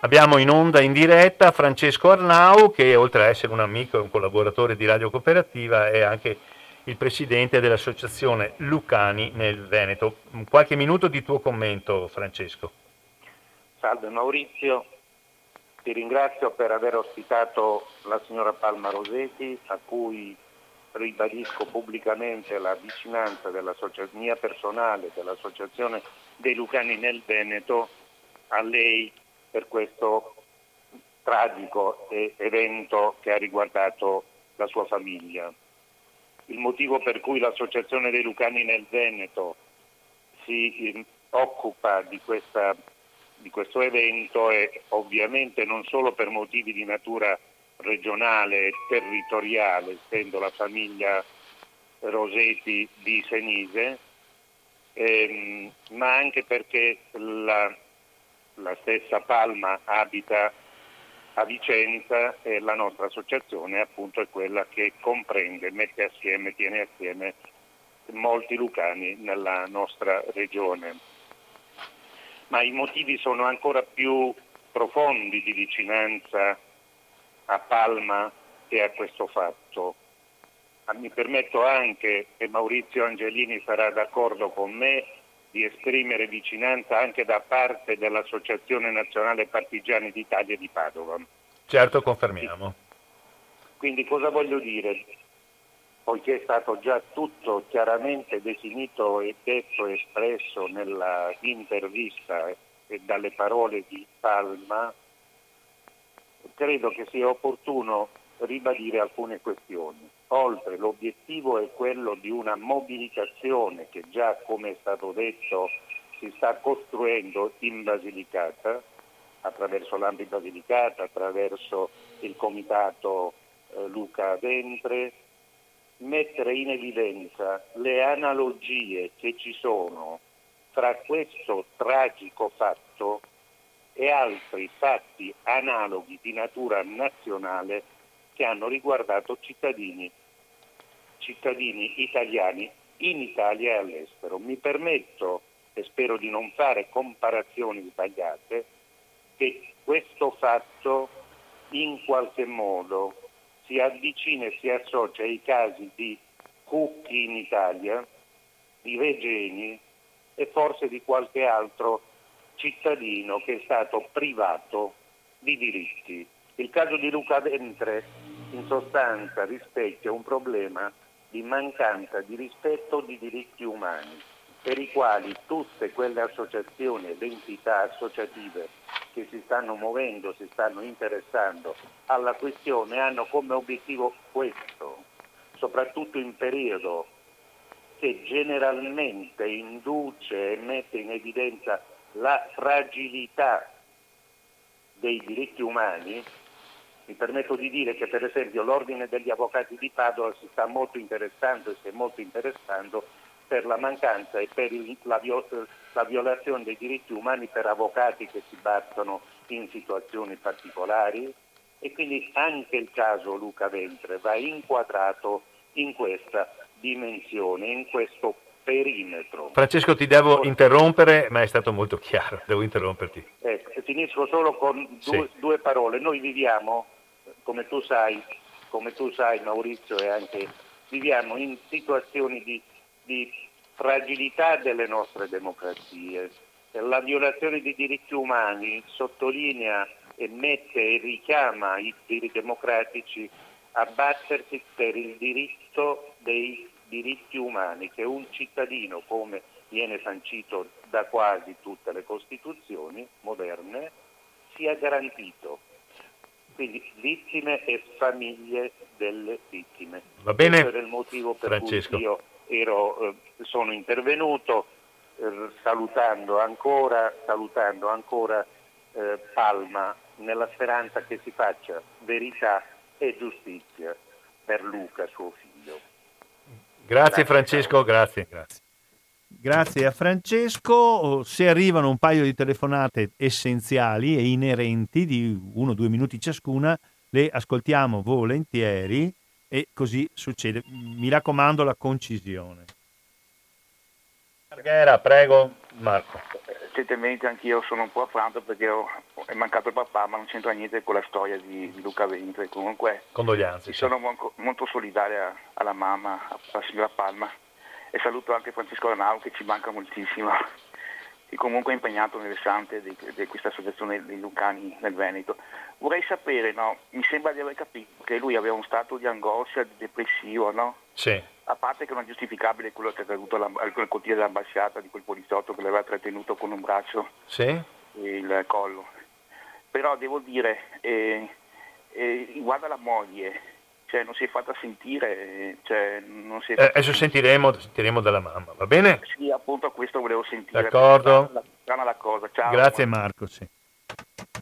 Abbiamo in onda in diretta Francesco Arnau, che oltre ad essere un amico e un collaboratore di Radio Cooperativa è anche il presidente dell'associazione Lucani nel Veneto. Qualche minuto di tuo commento, Francesco. Salve Maurizio, ti ringrazio per aver ospitato la signora Palma Rosetti, a cui ribadisco pubblicamente la vicinanza mia personale dell'Associazione dei Lucani nel Veneto a lei per questo tragico evento che ha riguardato la sua famiglia il motivo per cui l'Associazione dei Lucani nel Veneto si eh, occupa di, questa, di questo evento è ovviamente non solo per motivi di natura regionale e territoriale, essendo la famiglia Rosetti di Senise, ehm, ma anche perché la, la stessa Palma abita a Vicenza e la nostra associazione appunto è quella che comprende, mette assieme, tiene assieme molti lucani nella nostra regione. Ma i motivi sono ancora più profondi di vicinanza a Palma e a questo fatto. Ah, mi permetto anche, e Maurizio Angelini sarà d'accordo con me, di esprimere vicinanza anche da parte dell'Associazione Nazionale Partigiani d'Italia di Padova. Certo, confermiamo. Quindi cosa voglio dire? Poiché è stato già tutto chiaramente definito e detto e espresso nella intervista e dalle parole di Palma, credo che sia opportuno ribadire alcune questioni. Oltre l'obiettivo è quello di una mobilitazione che già, come è stato detto, si sta costruendo in Basilicata, attraverso l'Ambi Basilicata, attraverso il comitato eh, Luca Ventre, mettere in evidenza le analogie che ci sono tra questo tragico fatto e altri fatti analoghi di natura nazionale che hanno riguardato cittadini, cittadini italiani in Italia e all'estero. Mi permetto, e spero di non fare comparazioni sbagliate, che questo fatto in qualche modo si avvicina e si associa ai casi di Cucchi in Italia, di Regeni e forse di qualche altro cittadino che è stato privato di diritti. Il caso di Luca Ventre in sostanza rispecchia un problema di mancanza di rispetto di diritti umani, per i quali tutte quelle associazioni ed entità associative che si stanno muovendo, si stanno interessando alla questione hanno come obiettivo questo, soprattutto in periodo che generalmente induce e mette in evidenza la fragilità dei diritti umani, Mi permetto di dire che per esempio l'Ordine degli Avvocati di Padova si sta molto interessando e si è molto interessando per la mancanza e per la, violazione dei diritti umani per avvocati che si battono in situazioni particolari e quindi anche il caso Luca Ventre va inquadrato in questa dimensione, in questo perimetro. Francesco ti devo interrompere, ma è stato molto chiaro, devo interromperti. Ecco, finisco solo con due, sì. due, parole. Noi viviamo, come tu sai, come tu sai Maurizio e anche viviamo in situazioni di, di fragilità delle nostre democrazie. La violazione dei diritti umani sottolinea e mette e richiama i diritti democratici a battersi per il diritto dei diritti umani che un cittadino, come viene sancito da quasi tutte le Costituzioni moderne, sia garantito. Quindi vittime e famiglie delle vittime. Va bene. Questo era il motivo per Francesco. cui io ero, eh, sono intervenuto eh, salutando ancora, salutando ancora eh, Palma nella speranza che si faccia verità e giustizia per Luca, suo figlio. Grazie Francesco, grazie. grazie. Grazie a Francesco. Se arrivano un paio di telefonate essenziali e inerenti di uno o due minuti ciascuna, le ascoltiamo volentieri e così succede. Mi raccomando la concisione. Marghera, prego, Marco. Recentemente anch'io sono un po' affranto perché ho, è mancato il papà, ma non c'entra niente con la storia di, di Luca Ventre. Comunque, condoglianze. Sono molto, molto solidale alla mamma, alla signora Palma e saluto anche Francisco Arnau che ci manca moltissimo e comunque è impegnato nel versante di, di, questa associazione dei Lucani nel Veneto. Vorrei sapere, no, mi sembra di aver capito che lui aveva un stato di angoscia, di depressivo, no? Sì. A parte che non è giustificabile quello che è accaduto al cortile dell'ambasciata di quel poliziotto che l'aveva trattenuto con un braccio sì. e il collo. Però devo dire, eh, eh, riguardo alla moglie, cioè non si è fatta sentire. Cioè, si fatta... Eh, adesso sentiremo, sentiremo, dalla mamma, va bene? Sì, appunto questo volevo sentire. D'accordo. Strana la cosa. Ciao. Grazie Marco. Sì.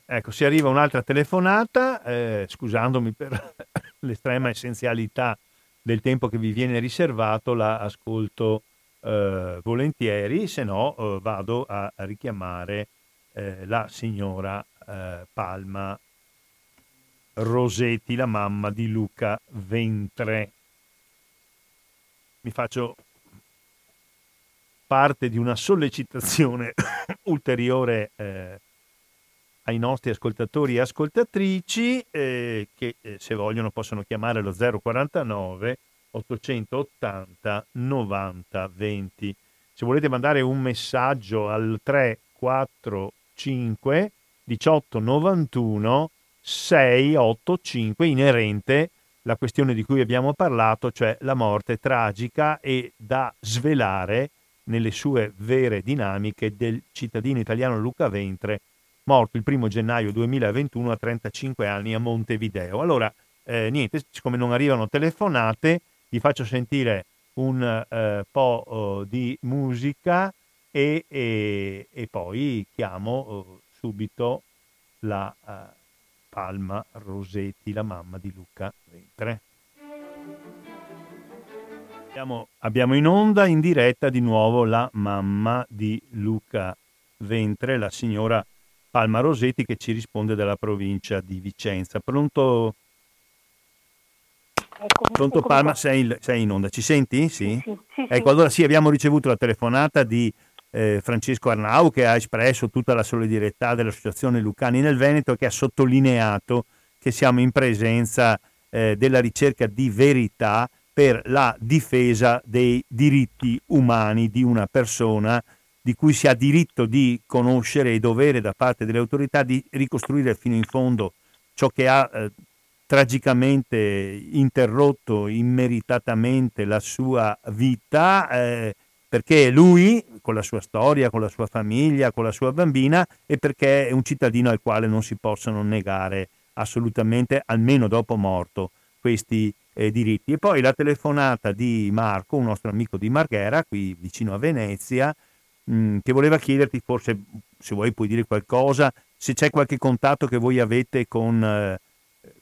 Ecco, si arriva un'altra telefonata, eh, scusandomi per l'estrema essenzialità del tempo che vi viene riservato, la ascolto eh, volentieri, se no eh, vado a, a richiamare eh, la signora eh, Palma Rosetti, la mamma di Luca Ventre. Mi faccio parte di una sollecitazione ulteriore eh, ai nostri ascoltatori e ascoltatrici eh, che eh, se vogliono possono chiamare lo 049 880 90 20. Se volete mandare un messaggio al 345 18 91 685 inerente alla questione di cui abbiamo parlato, cioè la morte tragica e da svelare nelle sue vere dinamiche del cittadino italiano Luca Ventre, morto il primo gennaio 2021 a 35 anni a Montevideo. Allora, eh, niente, siccome non arrivano telefonate, vi faccio sentire un eh, po' oh, di musica e, e, e poi chiamo oh, subito la... Palma Rosetti, la mamma di Luca Ventre. Abbiamo, abbiamo in onda in diretta di nuovo la mamma di Luca Ventre, la signora Palma Rosetti che ci risponde dalla provincia di Vicenza. Pronto? Eccomi, Pronto Palma, sei, sei, in onda, ci senti? Sì. sì, sì ecco, allora sì, abbiamo ricevuto la telefonata di eh, Francesco Arnau che ha espresso tutta la solidarietà dell'Associazione Lucani nel Veneto che ha sottolineato che siamo in presenza eh, della ricerca di verità per la difesa dei diritti umani di una persona di cui si ha diritto di conoscere e dovere da parte delle autorità di ricostruire fino in fondo ciò che ha eh, tragicamente interrotto immeritatamente la sua vita, eh, perché lui con la sua storia, con la sua famiglia, con la sua bambina e perché è un cittadino al quale non si possono negare assolutamente, almeno dopo morto, questi eh, diritti. E poi la telefonata di Marco, un nostro amico di Marghera, qui vicino a Venezia, mh, mm, che voleva chiederti, forse se vuoi puoi dire qualcosa, se c'è qualche contatto che voi avete con, eh,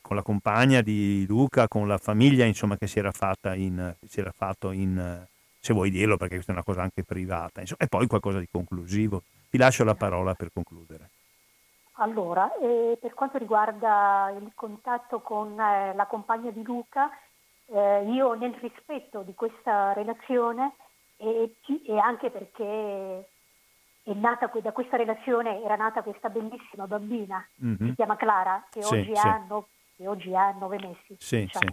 con la compagna di Luca, con la famiglia, insomma, che si era fatta in, si era fatto in, se vuoi dirlo, perché questa è una cosa anche privata, insomma, e poi qualcosa di conclusivo. Ti lascio la parola per concludere. Allora, eh, per quanto riguarda il contatto con eh, la compagna di Luca, eh, io nel rispetto di questa relazione e, e anche perché è nata da questa relazione era nata questa bellissima bambina mm-hmm. si chiama Clara che, sì, oggi, sì. Ha no, che oggi, Ha nove mesi sì, diciamo.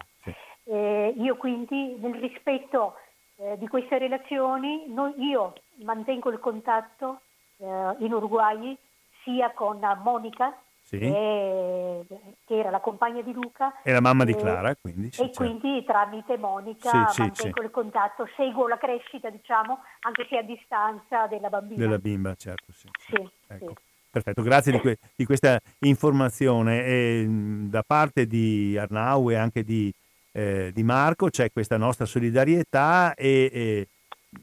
eh, io quindi nel rispetto eh, di queste relazioni noi, io mantengo il contatto eh, in Uruguay sia con Monica sì. e, che era la compagna di Luca. E la mamma di Clara, quindi. Sì, e certo. quindi tramite Monica sì, mantengo il contatto, seguo la crescita, diciamo, anche se a distanza della bambina. Della bimba, certo, sì. Ecco. Perfetto, grazie di, que- di questa informazione. E, da parte di Arnau e anche di, eh, di Marco c'è questa nostra solidarietà e, e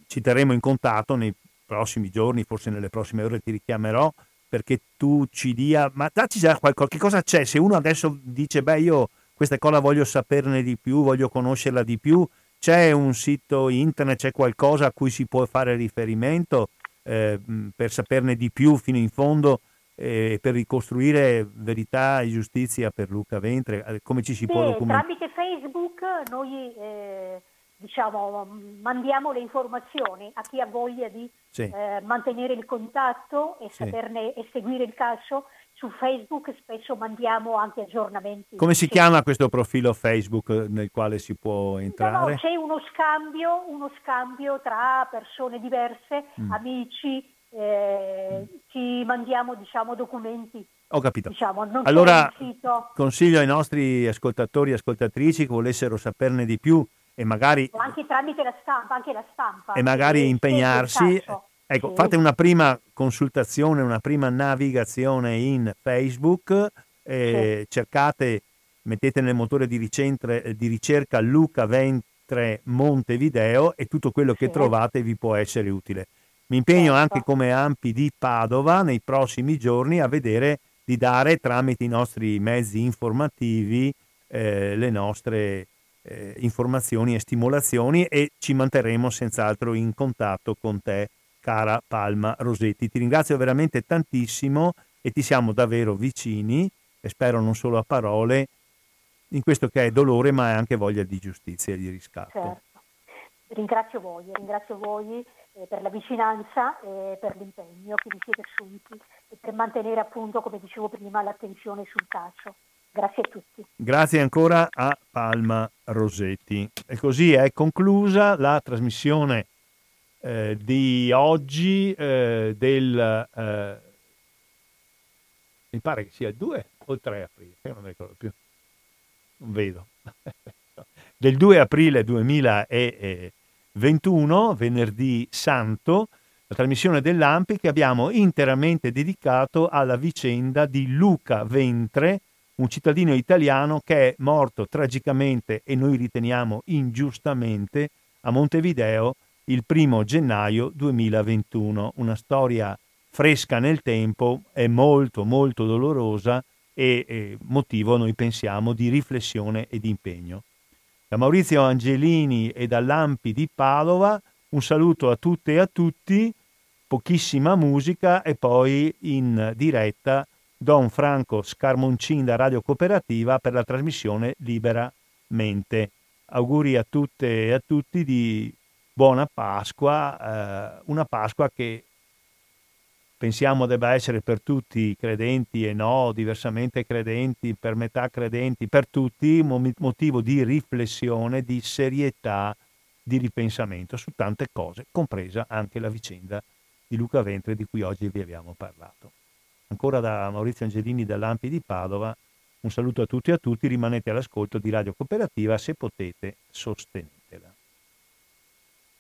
ci terremo in contatto nei prossimi giorni, forse nelle prossime ore ti richiamerò perché tu ci dia, ma dacci già qualcosa, che cosa c'è? Se uno adesso dice, beh io questa cosa voglio saperne di più, voglio conoscerla di più, c'è un sito internet, c'è qualcosa a cui si può fare riferimento eh, per saperne di più fino in fondo eh, per ricostruire verità e giustizia per Luca Ventre? Eh, come ci si sì, può documentare? Tramite Facebook noi eh, diciamo, mandiamo le informazioni a chi ha voglia di sì. eh, mantenere il contatto e sì. saperne e seguire il caso. Su Facebook spesso mandiamo anche aggiornamenti. Come si chiama questo profilo Facebook nel quale si può entrare? No, no, c'è uno scambio, uno scambio tra persone diverse, mm. amici, eh, ci mandiamo diciamo, documenti. Ho capito. Diciamo, allora consiglio ai nostri ascoltatori e ascoltatrici che volessero saperne di più e magari... anche tramite la stampa, anche la stampa. E magari impegnarsi. Ecco, sì. fate una prima consultazione, una prima navigazione in Facebook, sì. cercate, mettete nel motore di, ricentre, di, ricerca Luca Ventre Montevideo e tutto quello che sì. trovate vi può essere utile. Mi impegno certo. anche come Ampi di Padova nei prossimi giorni a vedere di dare tramite i nostri mezzi informativi eh, le nostre eh, informazioni e stimolazioni e ci manterremo senz'altro in contatto con te, cara Palma Rosetti. Ti ringrazio veramente tantissimo e ti siamo davvero vicini e spero non solo a parole in questo che è dolore ma è anche voglia di giustizia e di riscatto. Certo. Ringrazio voi, ringrazio voi eh, per la vicinanza e per l'impegno che vi siete assunti e per mantenere appunto, come dicevo prima, l'attenzione sul caso. Grazie a tutti. Grazie ancora a Palma Rosetti. E così è conclusa la trasmissione eh, di oggi eh, del... Eh, mi pare che sia il 2 o il 3 aprile, io non ricordo più, non vedo. del 2 aprile 2021, venerdì santo, la trasmissione dell'AMPI che abbiamo interamente dedicato alla vicenda di Luca Ventre, un cittadino italiano che è morto tragicamente e noi riteniamo ingiustamente a Montevideo il primo gennaio 2021. Una storia fresca nel tempo, è molto molto dolorosa e, e motivo, noi pensiamo, di riflessione e di impegno. Da Maurizio Angelini e dall'Ampi di Padova un saluto a tutte e a tutti, pochissima musica e poi in diretta Don Franco Scarmoncin da Radio Cooperativa per la trasmissione Liberamente. Auguri a tutte e a tutti di buona Pasqua, eh, una Pasqua che pensiamo debba essere per tutti credenti e no, diversamente credenti, per metà credenti, per tutti motivo di riflessione, di serietà, di ripensamento su tante cose, compresa anche la vicenda di Luca Ventre di cui oggi vi abbiamo parlato. Ancora da Maurizio Angelini dall'Ampi di Padova, un saluto a tutti e a tutti, rimanete all'ascolto di Radio Cooperativa se potete sostenere.